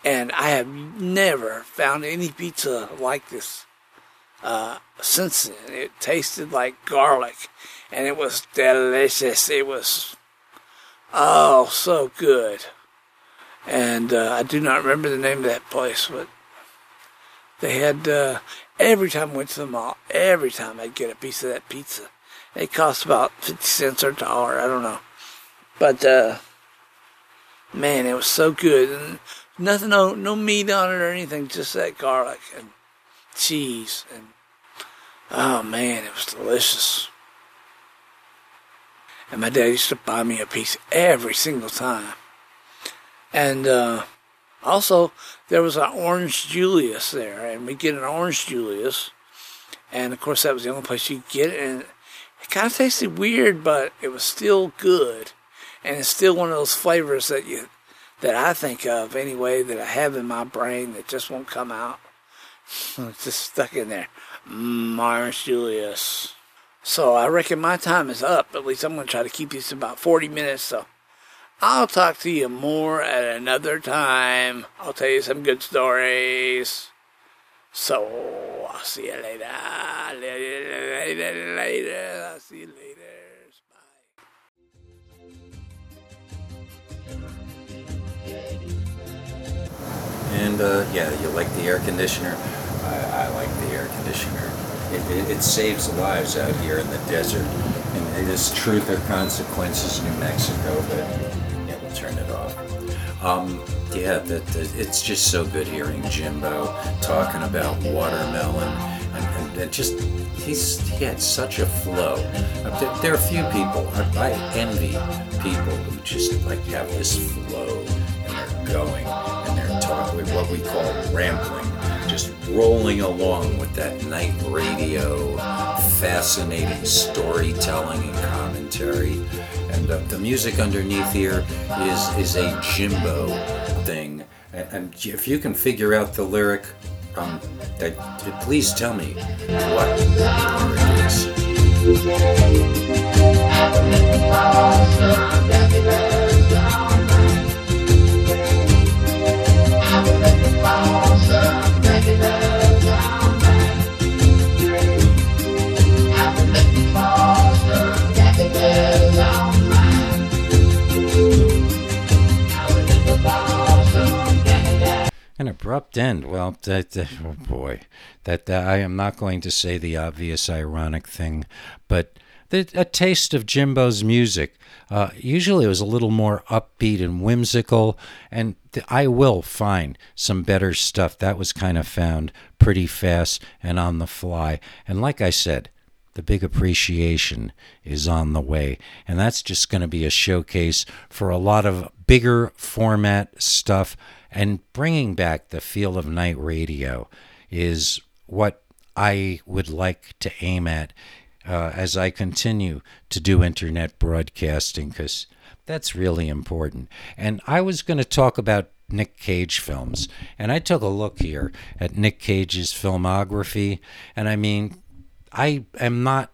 and I have never found any pizza like this uh, since then. It tasted like garlic, and it was delicious. It was, oh, so good. And uh, I do not remember the name of that place, but they had uh, Every time I went to the mall, every time I'd get a piece of that pizza. It cost about 50 cents or a dollar, I don't know. But, uh, man, it was so good. And nothing, no, no meat on it or anything, just that garlic and cheese. And, oh man, it was delicious. And my dad used to buy me a piece every single time. And, uh, also, there was an Orange Julius there, and we get an Orange Julius, and of course that was the only place you get it, and it kind of tasted weird, but it was still good, and it's still one of those flavors that you that I think of anyway that I have in my brain that just won't come out. it's just stuck in there. Mm, Orange Julius. So I reckon my time is up. At least I'm going to try to keep this about 40 minutes. So I'll talk to you more at another time. I'll tell you some good stories. So, I'll see you later. Later, later, later. I'll see you later. Bye. And, uh, yeah, you like the air conditioner? I, I like the air conditioner. It, it, it saves lives out here in the desert. And it is truth or consequences, New Mexico, but turn it off. Um, yeah, that, that, it's just so good hearing Jimbo talking about watermelon and, and, and just he's he had such a flow. Uh, there, there, are a few people I, I envy people who just like have this flow and they're going and they're talking what we call rambling, just rolling along with that night radio, fascinating storytelling and commentary and uh, the music underneath here is is a Jimbo thing. And, if you can figure out the lyric, um, please tell me what lyric is. Abrupt end. Well, that, that oh boy, that, that I am not going to say the obvious ironic thing, but the, a taste of Jimbo's music. Uh, usually it was a little more upbeat and whimsical, and I will find some better stuff. That was kind of found pretty fast and on the fly. And like I said, the big appreciation is on the way. And that's just going to be a showcase for a lot of bigger format stuff and bringing back the feel of night radio is what I would like to aim at uh, as I continue to do internet broadcasting because that's really important. And I was going to talk about Nick Cage films, and I took a look here at Nick Cage's filmography, and I mean, I am not.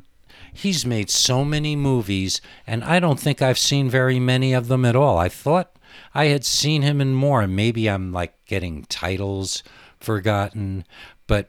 He's made so many movies, and I don't think I've seen very many of them at all. I thought I had seen him in more, and maybe I'm like getting titles forgotten, but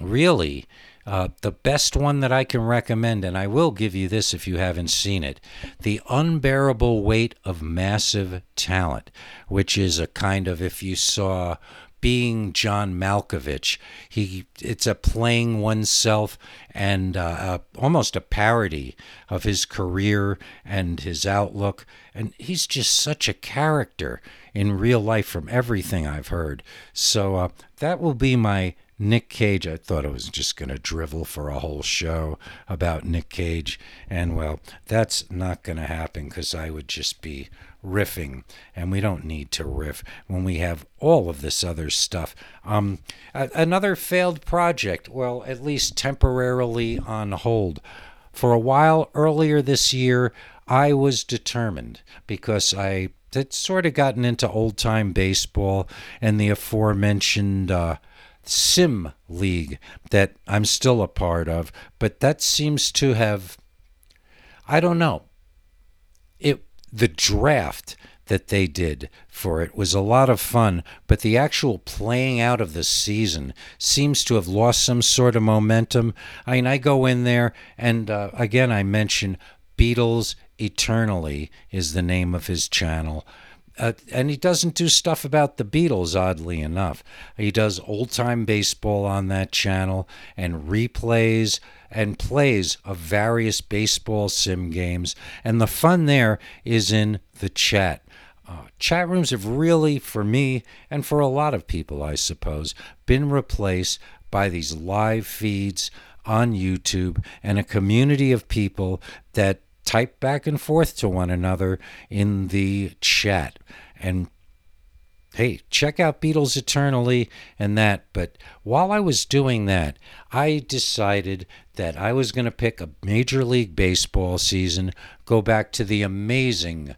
really, uh, the best one that I can recommend, and I will give you this if you haven't seen it The Unbearable Weight of Massive Talent, which is a kind of, if you saw being John Malkovich. He it's a playing oneself and uh, almost a parody of his career and his outlook. And he's just such a character in real life from everything I've heard. So uh, that will be my Nick Cage. I thought I was just going to drivel for a whole show about Nick Cage. And well, that's not going to happen because I would just be riffing, and we don't need to riff when we have all of this other stuff. Um, a- another failed project, well, at least temporarily on hold. For a while earlier this year, I was determined because I had sort of gotten into old time baseball and the aforementioned. Uh, Sim League that I'm still a part of, but that seems to have I don't know. It the draft that they did for it was a lot of fun, but the actual playing out of the season seems to have lost some sort of momentum. I mean, I go in there, and uh, again, I mention Beatles Eternally is the name of his channel. Uh, and he doesn't do stuff about the Beatles, oddly enough. He does old time baseball on that channel and replays and plays of various baseball sim games. And the fun there is in the chat. Uh, chat rooms have really, for me and for a lot of people, I suppose, been replaced by these live feeds on YouTube and a community of people that type back and forth to one another in the chat. And hey, check out Beatles Eternally and that. But while I was doing that, I decided that I was going to pick a Major League Baseball season, go back to the amazing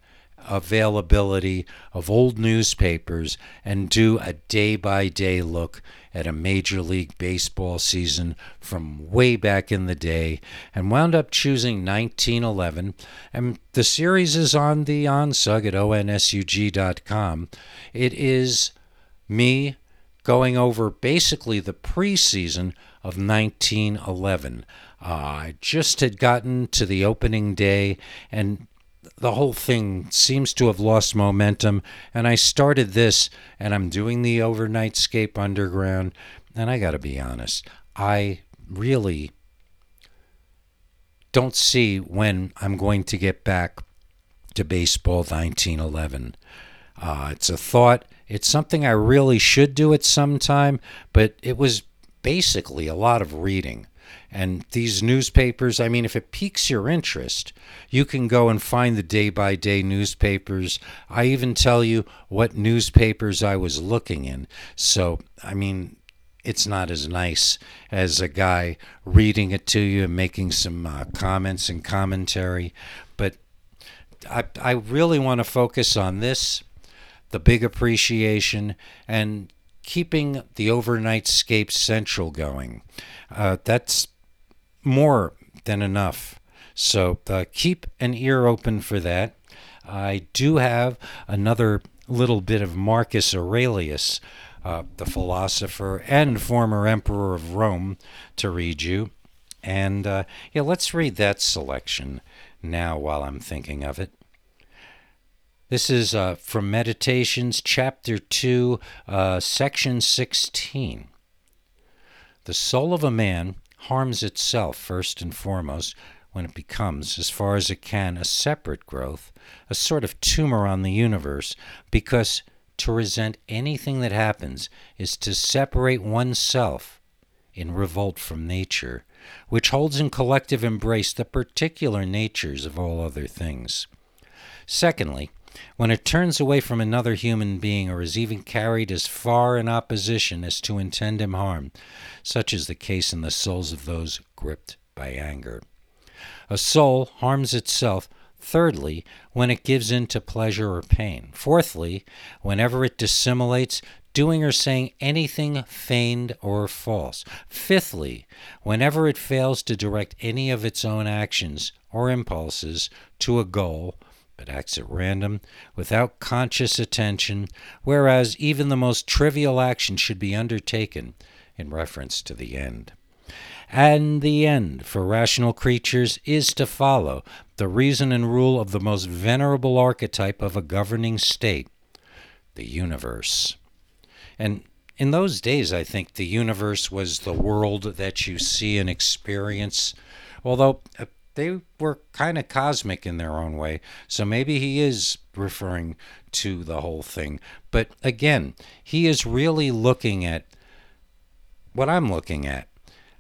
availability of old newspapers, and do a day by day look at a Major League Baseball season from way back in the day, and wound up choosing 1911. And the series is on the ONSUG at onsug.com. It is me going over basically the preseason of 1911. Uh, I just had gotten to the opening day, and the whole thing seems to have lost momentum. And I started this, and I'm doing the overnight Overnightscape Underground. And I got to be honest, I really don't see when I'm going to get back to baseball 1911. Uh, it's a thought. It's something I really should do at some time, but it was basically a lot of reading. And these newspapers, I mean, if it piques your interest, you can go and find the day by day newspapers. I even tell you what newspapers I was looking in. So, I mean, it's not as nice as a guy reading it to you and making some uh, comments and commentary. But I, I really want to focus on this, the big appreciation, and keeping the overnight Overnightscape Central going. Uh, that's more than enough. So uh, keep an ear open for that. I do have another little bit of Marcus Aurelius, uh, the philosopher and former emperor of Rome, to read you. And uh, yeah, let's read that selection now while I'm thinking of it. This is uh, from Meditations, Chapter 2, uh, Section 16. The soul of a man harms itself first and foremost when it becomes, as far as it can, a separate growth, a sort of tumor on the universe, because to resent anything that happens is to separate oneself in revolt from nature, which holds in collective embrace the particular natures of all other things. Secondly, when it turns away from another human being or is even carried as far in opposition as to intend him harm, such is the case in the souls of those gripped by anger. A soul harms itself, thirdly, when it gives in to pleasure or pain. Fourthly, whenever it dissimulates, doing or saying anything feigned or false. Fifthly, whenever it fails to direct any of its own actions or impulses to a goal, but acts at random, without conscious attention, whereas even the most trivial action should be undertaken in reference to the end. And the end for rational creatures is to follow the reason and rule of the most venerable archetype of a governing state, the universe. And in those days, I think the universe was the world that you see and experience, although uh, they were kind of cosmic in their own way. So maybe he is referring to the whole thing. But again, he is really looking at what I'm looking at.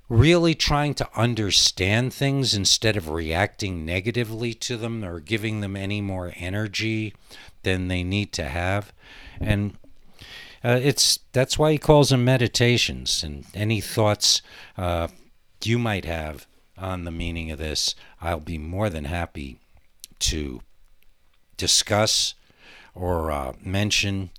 Really trying to understand things instead of reacting negatively to them or giving them any more energy than they need to have. And uh, it's that's why he calls them meditations. And any thoughts uh, you might have on the meaning of this, I'll be more than happy to discuss or uh, mention.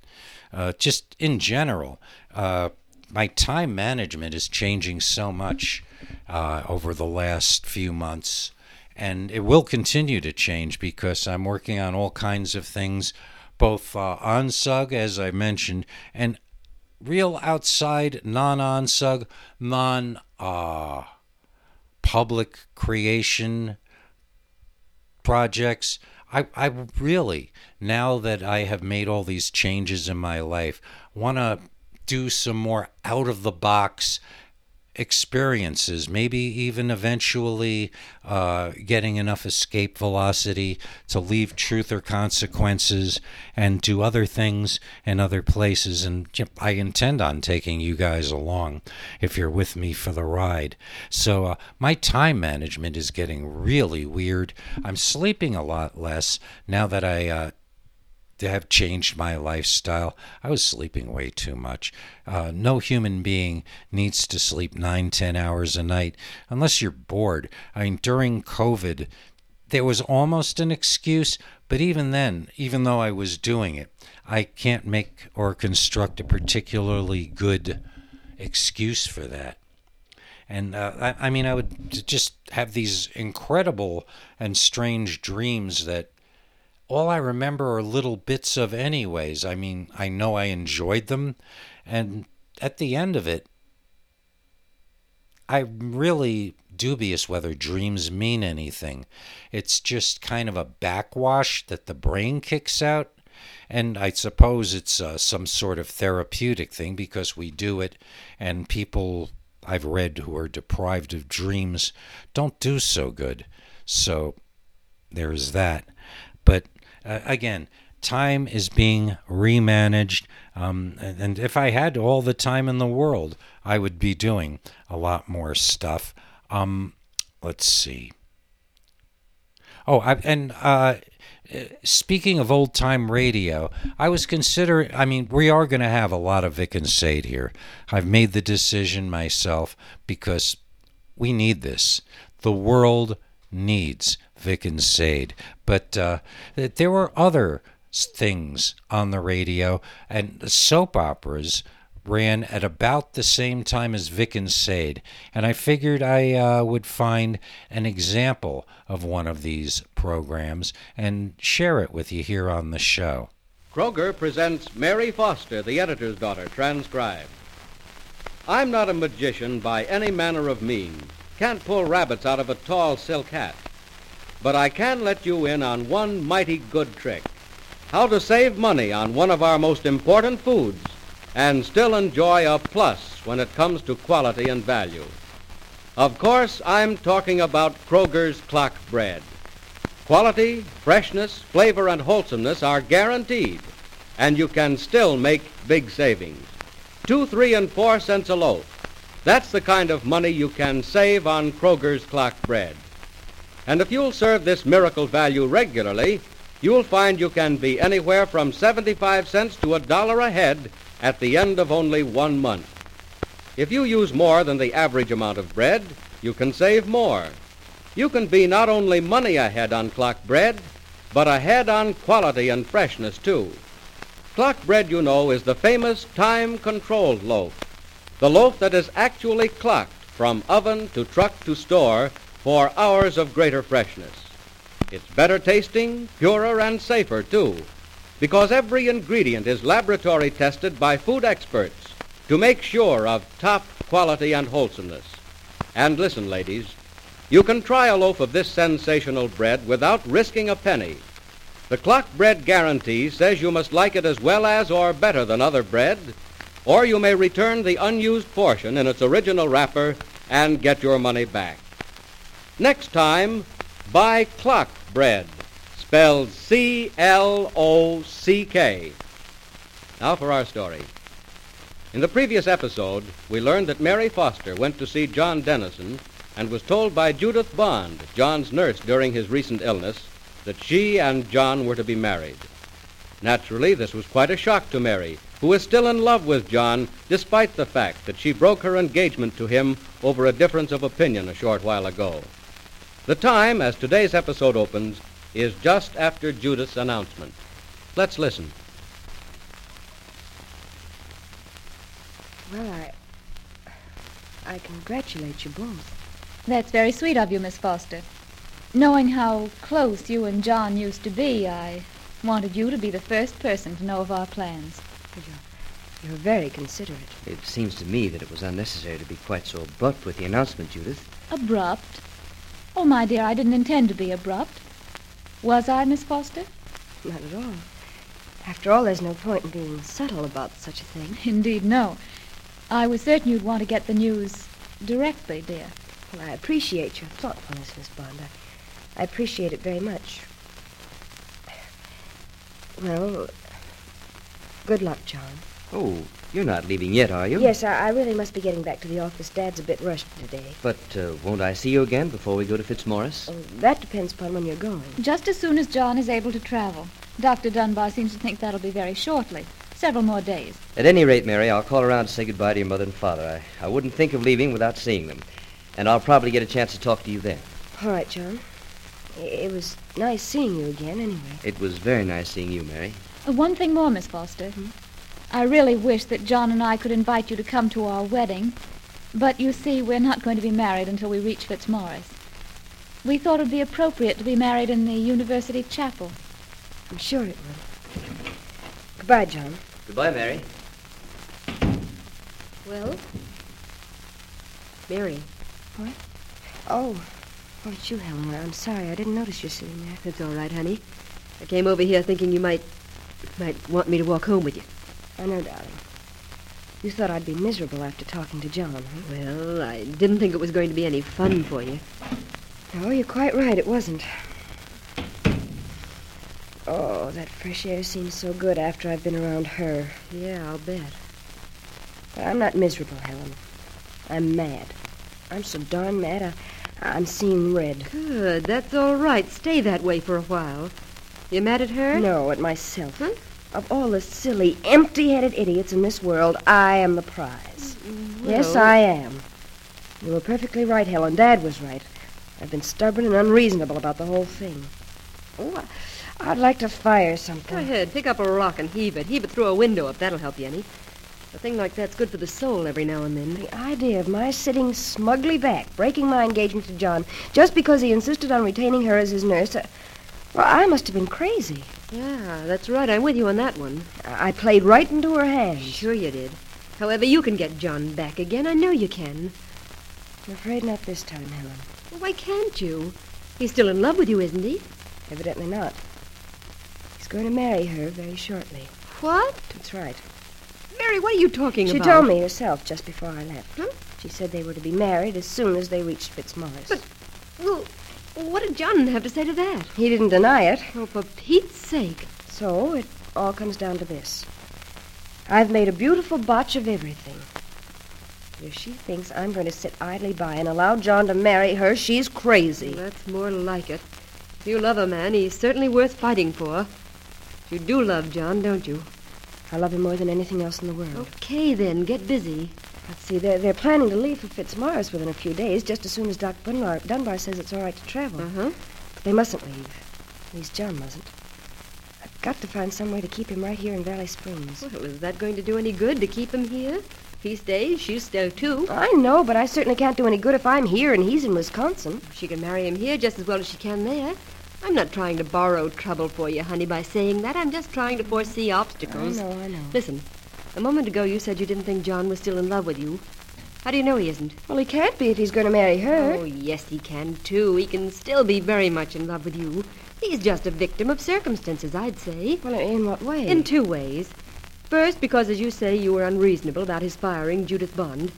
Uh, just in general, uh, my time management is changing so much uh, over the last few months. And it will continue to change because I'm working on all kinds of things both uh, ONSUG, as I mentioned, and real outside, non ONSUG, non uh, public creation projects. I, I really, now that I have made all these changes in my life, want to do some more out of the box experiences, maybe even eventually uh, getting enough escape velocity to leave truth or consequences and do other things in other places. And I intend on taking you guys along if you're with me for the ride. So uh, my time management is getting really weird. I'm sleeping a lot less now that I uh, to have changed my lifestyle. I was sleeping way too much. Uh, no human being needs to sleep nine, ten hours a night unless you're bored. I mean, during COVID, there was almost an excuse, but even then, even though I was doing it, I can't make or construct a particularly good excuse for that. And uh, I, I mean, I would just have these incredible and strange dreams that all I remember are little bits of, anyways. I mean, I know I enjoyed them. And at the end of it, I'm really dubious whether dreams mean anything. It's just kind of a backwash that the brain kicks out. And I suppose it's uh, some sort of therapeutic thing because we do it, and people I've read who are deprived of dreams don't do so good. So there's that. Uh, again, time is being remanaged. Um, and, and if I had all the time in the world, I would be doing a lot more stuff. Um, let's see. Oh, I, and uh, speaking of old time radio, I was considering. I mean, we are going to have a lot of Vic and Sade here. I've made the decision myself because we need this. The world needs Vic and Sade. But uh, there were other things on the radio, and soap operas ran at about the same time as Vic and Sade, and I figured I uh, would find an example of one of these programs and share it with you here on the show. Kroger presents Mary Foster, the editor's daughter, transcribed. I'm not a magician by any manner of means. Can't pull rabbits out of a tall silk hat. But I can let you in on one mighty good trick. How to save money on one of our most important foods and still enjoy a plus when it comes to quality and value. Of course, I'm talking about Kroger's clock bread. Quality, freshness, flavor, and wholesomeness are guaranteed, and you can still make big savings. Two, three, and four cents a loaf. That's the kind of money you can save on Kroger's clock bread. And if you'll serve this miracle value regularly, you'll find you can be anywhere from 75 cents to a dollar a head at the end of only one month. If you use more than the average amount of bread, you can save more. You can be not only money ahead on clock bread, but ahead on quality and freshness, too. Clock bread, you know, is the famous time-controlled loaf. The loaf that is actually clocked from oven to truck to store for hours of greater freshness. It's better tasting, purer, and safer, too, because every ingredient is laboratory tested by food experts to make sure of top quality and wholesomeness. And listen, ladies, you can try a loaf of this sensational bread without risking a penny. The clock bread guarantee says you must like it as well as or better than other bread, or you may return the unused portion in its original wrapper and get your money back. Next time, buy clock bread, spelled C L O C K. Now for our story. In the previous episode, we learned that Mary Foster went to see John Dennison and was told by Judith Bond, John's nurse during his recent illness, that she and John were to be married. Naturally, this was quite a shock to Mary, who was still in love with John, despite the fact that she broke her engagement to him over a difference of opinion a short while ago. The time, as today's episode opens, is just after Judith's announcement. Let's listen. Well, I. I congratulate you both. That's very sweet of you, Miss Foster. Knowing how close you and John used to be, I wanted you to be the first person to know of our plans. You're very considerate. It seems to me that it was unnecessary to be quite so abrupt with the announcement, Judith. Abrupt? Oh, my dear, I didn't intend to be abrupt. Was I, Miss Foster? Not at all. After all, there's no point in being subtle about such a thing. Indeed, no. I was certain you'd want to get the news directly, dear. Well, I appreciate your thoughtfulness, Miss Bond. I, I appreciate it very much. Well, good luck, John. Oh, you're not leaving yet, are you? Yes, I, I really must be getting back to the office. Dad's a bit rushed today. But uh, won't I see you again before we go to Fitzmaurice? Oh, that depends upon when you're going. Just as soon as John is able to travel. Dr. Dunbar seems to think that'll be very shortly. Several more days. At any rate, Mary, I'll call around to say goodbye to your mother and father. I, I wouldn't think of leaving without seeing them. And I'll probably get a chance to talk to you then. All right, John. It was nice seeing you again, anyway. It was very nice seeing you, Mary. Uh, One thing more, Miss Foster. I really wish that John and I could invite you to come to our wedding. But you see, we're not going to be married until we reach Fitzmaurice. We thought it would be appropriate to be married in the university chapel. I'm sure it will. Goodbye, John. Goodbye, Mary. Well? Mary. What? Oh. Oh, it's you, Helen. I'm sorry. I didn't notice you sitting there. That's all right, honey. I came over here thinking you might might want me to walk home with you. I know, darling. You thought I'd be miserable after talking to John, huh? Well, I didn't think it was going to be any fun for you. No, you're quite right. It wasn't. Oh, that fresh air seems so good after I've been around her. Yeah, I'll bet. But I'm not miserable, Helen. I'm mad. I'm so darn mad. I, I'm seeing red. Good. That's all right. Stay that way for a while. You mad at her? No, at myself. Huh? Of all the silly, empty-headed idiots in this world, I am the prize. Yes, I am. You were perfectly right, Helen. Dad was right. I've been stubborn and unreasonable about the whole thing. Oh, I'd like to fire something. Go ahead. Pick up a rock and heave it. Heave it through a window if that'll help you any. A thing like that's good for the soul every now and then. The idea of my sitting smugly back, breaking my engagement to John, just because he insisted on retaining her as his nurse. uh, well, I must have been crazy. Yeah, that's right. I'm with you on that one. I played right into her hands. Sure you did. However, you can get John back again. I know you can. I'm afraid not this time, Helen. Well, why can't you? He's still in love with you, isn't he? Evidently not. He's going to marry her very shortly. What? That's right. Mary, what are you talking She about? She told me herself just before I left. Huh? She said they were to be married as soon as they reached Fitzmaurice. But- Well, what did John have to say to that? he didn't deny it, Oh, for Pete's sake. so it all comes down to this. I've made a beautiful botch of everything. If she thinks I'm going to sit idly by and allow John to marry her, she's crazy. That's more like it. If you love a man, he's certainly worth fighting for. You do love John, don't you? I love him more than anything else in the world. Okay, then, get busy. Let's see, they're, they're planning to leave for Fitzmaurice within a few days, just as soon as Doc Dunbar, Dunbar says it's all right to travel. Uh-huh. But they mustn't leave. At least John mustn't. I've got to find some way to keep him right here in Valley Springs. Well, is that going to do any good to keep him here? If he stays, she'll stay too. I know, but I certainly can't do any good if I'm here and he's in Wisconsin. She can marry him here just as well as she can there. I'm not trying to borrow trouble for you, honey, by saying that. I'm just trying to foresee obstacles. I know, I know. Listen, a moment ago you said you didn't think John was still in love with you. How do you know he isn't? Well, he can't be if he's going to marry her. Oh, yes, he can, too. He can still be very much in love with you. He's just a victim of circumstances, I'd say. Well, in what way? In two ways. First, because, as you say, you were unreasonable about his firing Judith Bond.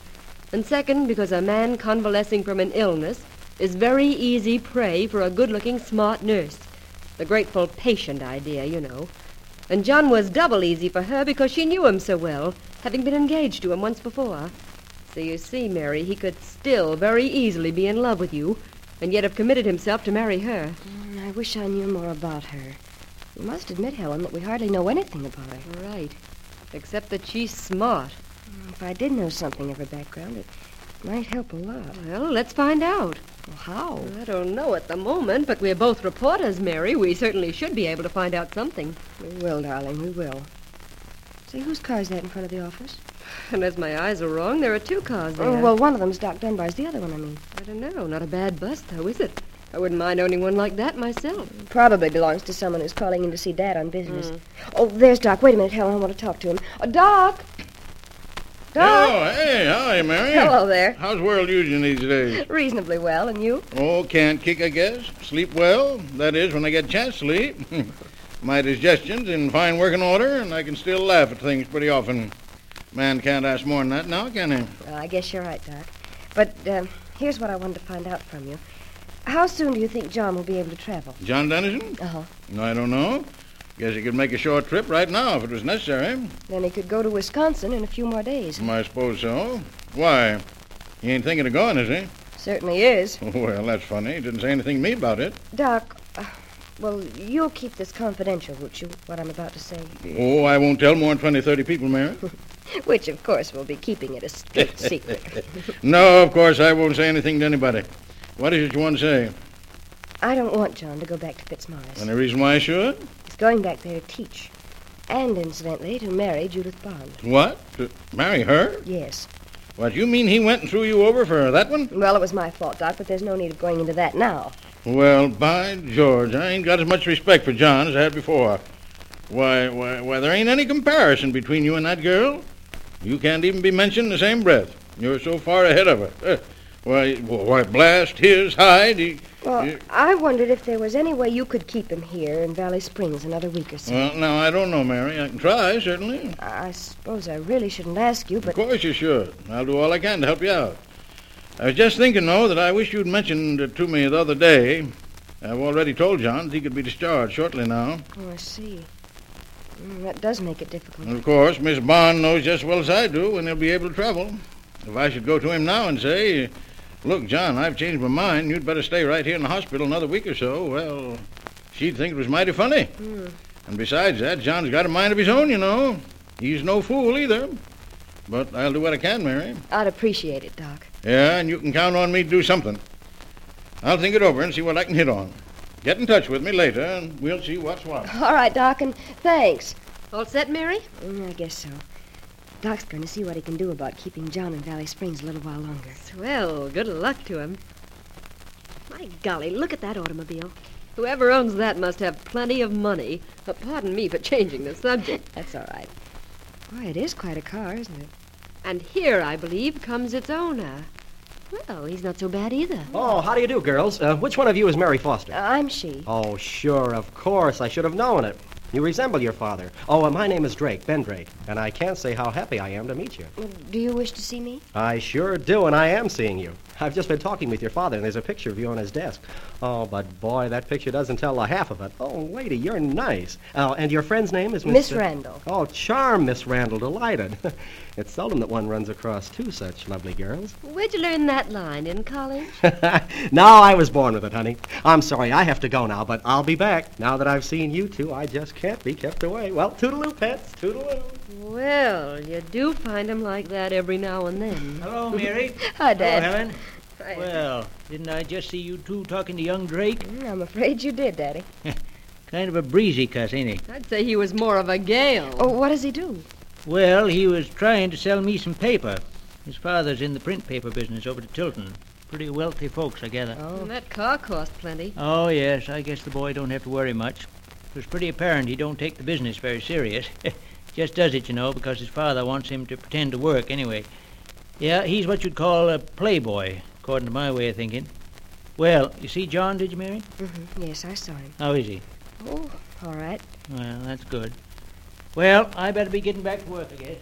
And second, because a man convalescing from an illness is very easy prey for a good-looking, smart nurse. The grateful patient idea, you know. And John was double easy for her because she knew him so well, having been engaged to him once before. So you see, Mary, he could still very easily be in love with you, and yet have committed himself to marry her. Mm, I wish I knew more about her. You must admit, Helen, that we hardly know anything about her. Right. Except that she's smart. If I did know something of her background, it might help a lot. Well, let's find out. Well, how? I don't know at the moment, but we're both reporters, Mary. We certainly should be able to find out something. We will, darling, we will. Say, whose car is that in front of the office? Unless my eyes are wrong, there are two cars there. Oh, well, one of them's Doc Dunbar's, the other one, I mean. I don't know. Not a bad bus, though, is it? I wouldn't mind owning one like that myself. Probably belongs to someone who's calling in to see Dad on business. Mm. Oh, there's Doc. Wait a minute, Helen. I want to talk to him. Oh, Doc! Doc! Oh, hey, hi, Mary. Hello there. How's world using these days? Reasonably well, and you? Oh, can't kick, I guess. Sleep well. That is, when I get a chance to sleep. My digestion's in fine working order, and I can still laugh at things pretty often. Man can't ask more than that now, can he? Well, I guess you're right, Doc. But uh, here's what I wanted to find out from you. How soon do you think John will be able to travel? John Dennison? Uh-huh. I don't know. Guess he could make a short trip right now if it was necessary. Then he could go to Wisconsin in a few more days. I suppose so. Why? He ain't thinking of going, is he? Certainly is. Well, that's funny. He didn't say anything to me about it. Doc, uh, well, you'll keep this confidential, won't you, what I'm about to say? Oh, I won't tell more than 20, 30 people, Mary. Which, of course, will be keeping it a strict secret. no, of course, I won't say anything to anybody. What is it you want to say? I don't want John to go back to Fitzmaurice. Any reason why I should? Going back there to teach. And, incidentally, to marry Judith Bond. What? To marry her? Yes. What, you mean he went and threw you over for that one? Well, it was my fault, Doc, but there's no need of going into that now. Well, by George, I ain't got as much respect for John as I had before. Why, why, why, there ain't any comparison between you and that girl. You can't even be mentioned in the same breath. You're so far ahead of her. Eh, why, why, blast his hide. He, Well, I wondered if there was any way you could keep him here in Valley Springs another week or so. well, now, I don't know, Mary. I can try, certainly. I suppose I really shouldn't ask you, but. Of course you should. I'll do all I can to help you out. I was just thinking, though, that I wish you'd mentioned it to me the other day. I've already told John that he could be discharged shortly now. oh, I see. Mm, that does make it difficult. And of course, Miss Bond knows just as well as I do when he'll be able to travel. If I should go to him now and say, Look, John, I've changed my mind. You'd better stay right here in the hospital another week or so, well, she'd think it was mighty funny. Hmm. And besides that, John's got a mind of his own, you know. He's no fool either. But I'll do what I can, Mary. I'd appreciate it, Doc. Yeah, and you can count on me to do something. I'll think it over and see what I can hit on. Get in touch with me later, and we'll see what's what. All right, Doc, and thanks. All set, Mary? Mm, I guess so. Doc's going to see what he can do about keeping John in Valley Springs a little while longer. Well, good luck to him. My golly, look at that automobile. Whoever owns that must have plenty of money. Uh, pardon me for changing the subject. That's all right. Boy, it is quite a car, isn't it? And here, I believe, comes its owner. Well, he's not so bad either. Oh, how do you do, girls? Uh, which one of you is Mary Foster? Uh, I'm she. Oh, sure, of course. I should have known it. You resemble your father. Oh, uh, my name is Drake, Ben Drake, and I can't say how happy I am to meet you. Do you wish to see me? I sure do, and I am seeing you. I've just been talking with your father, and there's a picture of you on his desk. Oh, but boy, that picture doesn't tell the half of it. Oh, lady, you're nice. Oh, and your friend's name is Miss uh, Randall. Oh, charm, Miss Randall. Delighted. it's seldom that one runs across two such lovely girls. Where'd you learn that line? In college? no, I was born with it, honey. I'm sorry, I have to go now, but I'll be back. Now that I've seen you two, I just can't be kept away. Well, toodaloo, pets, toodaloo. Well, you do find 'em like that every now and then. Hello, Mary. Hi, Dad. Hello, Helen. Hi. Well, didn't I just see you two talking to young Drake? Mm, I'm afraid you did, Daddy. Kind of a breezy cuss, ain't he? I'd say he was more of a gale. Oh, what does he do? Well, he was trying to sell me some paper. His father's in the print paper business over to Tilton. Pretty wealthy folks, I gather. Oh, and that car cost plenty. Oh, yes, I guess the boy don't have to worry much. It was pretty apparent he don't take the business very serious. Just does it, you know, because his father wants him to pretend to work anyway. Yeah, he's what you'd call a playboy, according to my way of thinking. Well, you see John, did you, Mary? Mm-hmm. Yes, I saw him. How is he? Oh, all right. Well, that's good. Well, I better be getting back to work, I guess.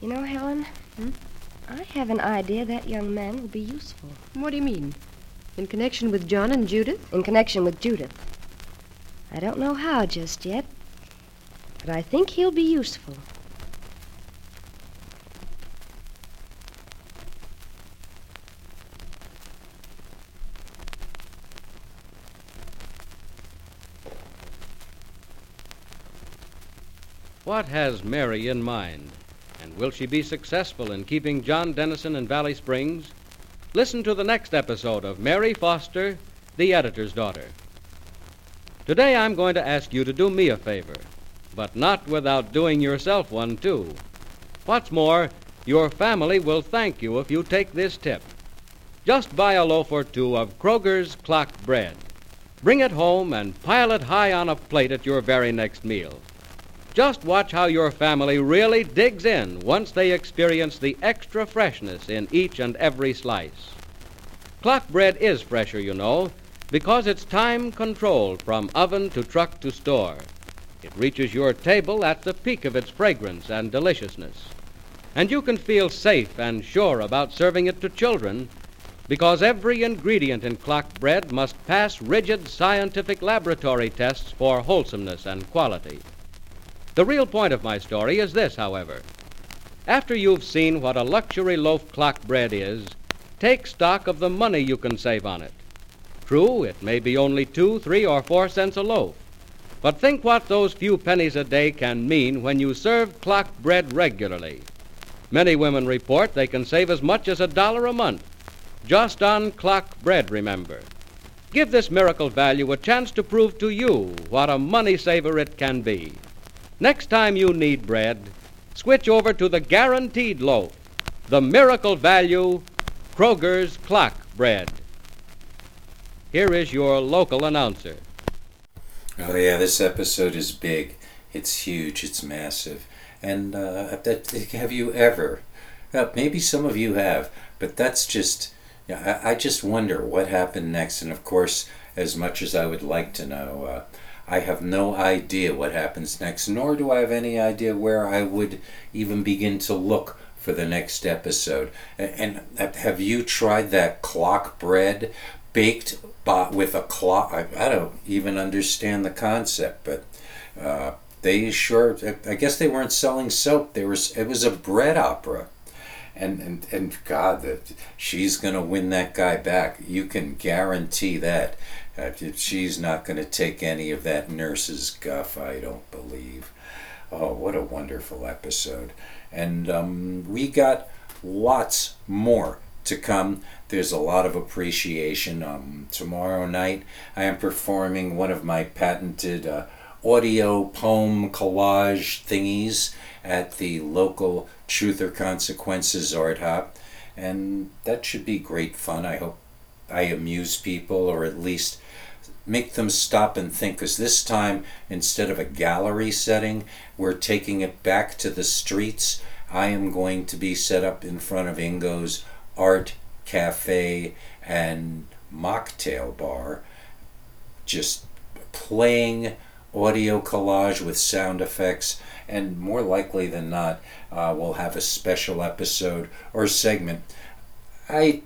You know, Helen, Hmm? I have an idea that young man will be useful. What do you mean? In connection with John and Judith? In connection with Judith. I don't know how just yet, but I think he'll be useful. What has Mary in mind? And will she be successful in keeping John Dennison in Valley Springs? Listen to the next episode of Mary Foster, the editor's daughter. Today I'm going to ask you to do me a favor, but not without doing yourself one, too. What's more, your family will thank you if you take this tip. Just buy a loaf or two of Kroger's clock bread. Bring it home and pile it high on a plate at your very next meal. Just watch how your family really digs in once they experience the extra freshness in each and every slice. Clock bread is fresher, you know, because it's time controlled from oven to truck to store. It reaches your table at the peak of its fragrance and deliciousness. And you can feel safe and sure about serving it to children because every ingredient in clock bread must pass rigid scientific laboratory tests for wholesomeness and quality. The real point of my story is this, however. After you've seen what a luxury loaf clock bread is, take stock of the money you can save on it. True, it may be only two, three, or four cents a loaf. But think what those few pennies a day can mean when you serve clock bread regularly. Many women report they can save as much as a dollar a month. Just on clock bread, remember. Give this miracle value a chance to prove to you what a money saver it can be. Next time you need bread, switch over to the guaranteed loaf, the miracle value Kroger's clock bread. Here is your local announcer. Oh yeah, this episode is big. It's huge. It's massive. And uh, have you ever? Uh, maybe some of you have, but that's just. Yeah, I, I just wonder what happened next. And of course, as much as I would like to know, uh, I have no idea what happens next, nor do I have any idea where I would even begin to look for the next episode. And, and have you tried that clock bread baked by, with a clock? I, I don't even understand the concept, but uh, they sure. I guess they weren't selling soap. There was. It was a bread opera. And, and, and God, that she's going to win that guy back. You can guarantee that. She's not going to take any of that nurse's guff, I don't believe. Oh, what a wonderful episode. And um, we got lots more to come. There's a lot of appreciation. Um, tomorrow night, I am performing one of my patented uh, audio poem collage thingies at the local Truth or Consequences Art Hop. And that should be great fun. I hope I amuse people or at least make them stop and think because this time instead of a gallery setting we're taking it back to the streets. I am going to be set up in front of ingo's art cafe and mocktail bar just playing audio collage with sound effects. And more likely than not uh, we'll have a special episode or segment. I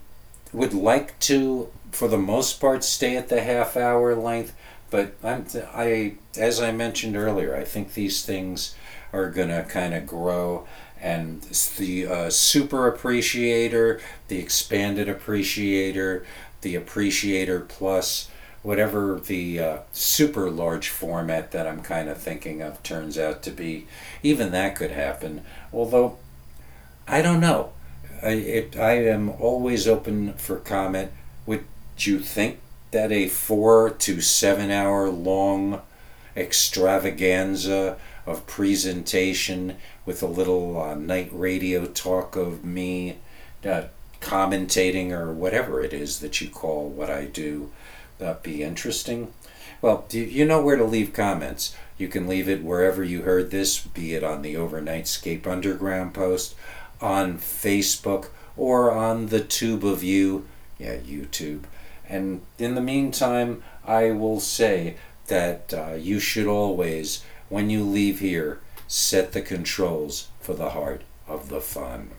would like to for the most part stay at the half hour length but I'm I as I mentioned earlier I think these things are going to kind of grow and the uh, super appreciator the expanded appreciator the appreciator plus whatever the uh, super large format that I'm kind of thinking of turns out to be, even that could happen. Although, I don't know. I, it, I am always open for comment. Would you think that a four to seven hour long extravaganza of presentation with a little uh, night radio talk of me uh, commentating or whatever it is that you call what I do uh, be interesting? Well, you know where to leave comments. You can leave it wherever you heard this, be it on the Overnightscape Underground post, on Facebook, or on the Tube of You, yeah, YouTube. And in the meantime, I will say that uh, you should always, when you leave here, set the controls for the heart of the fun.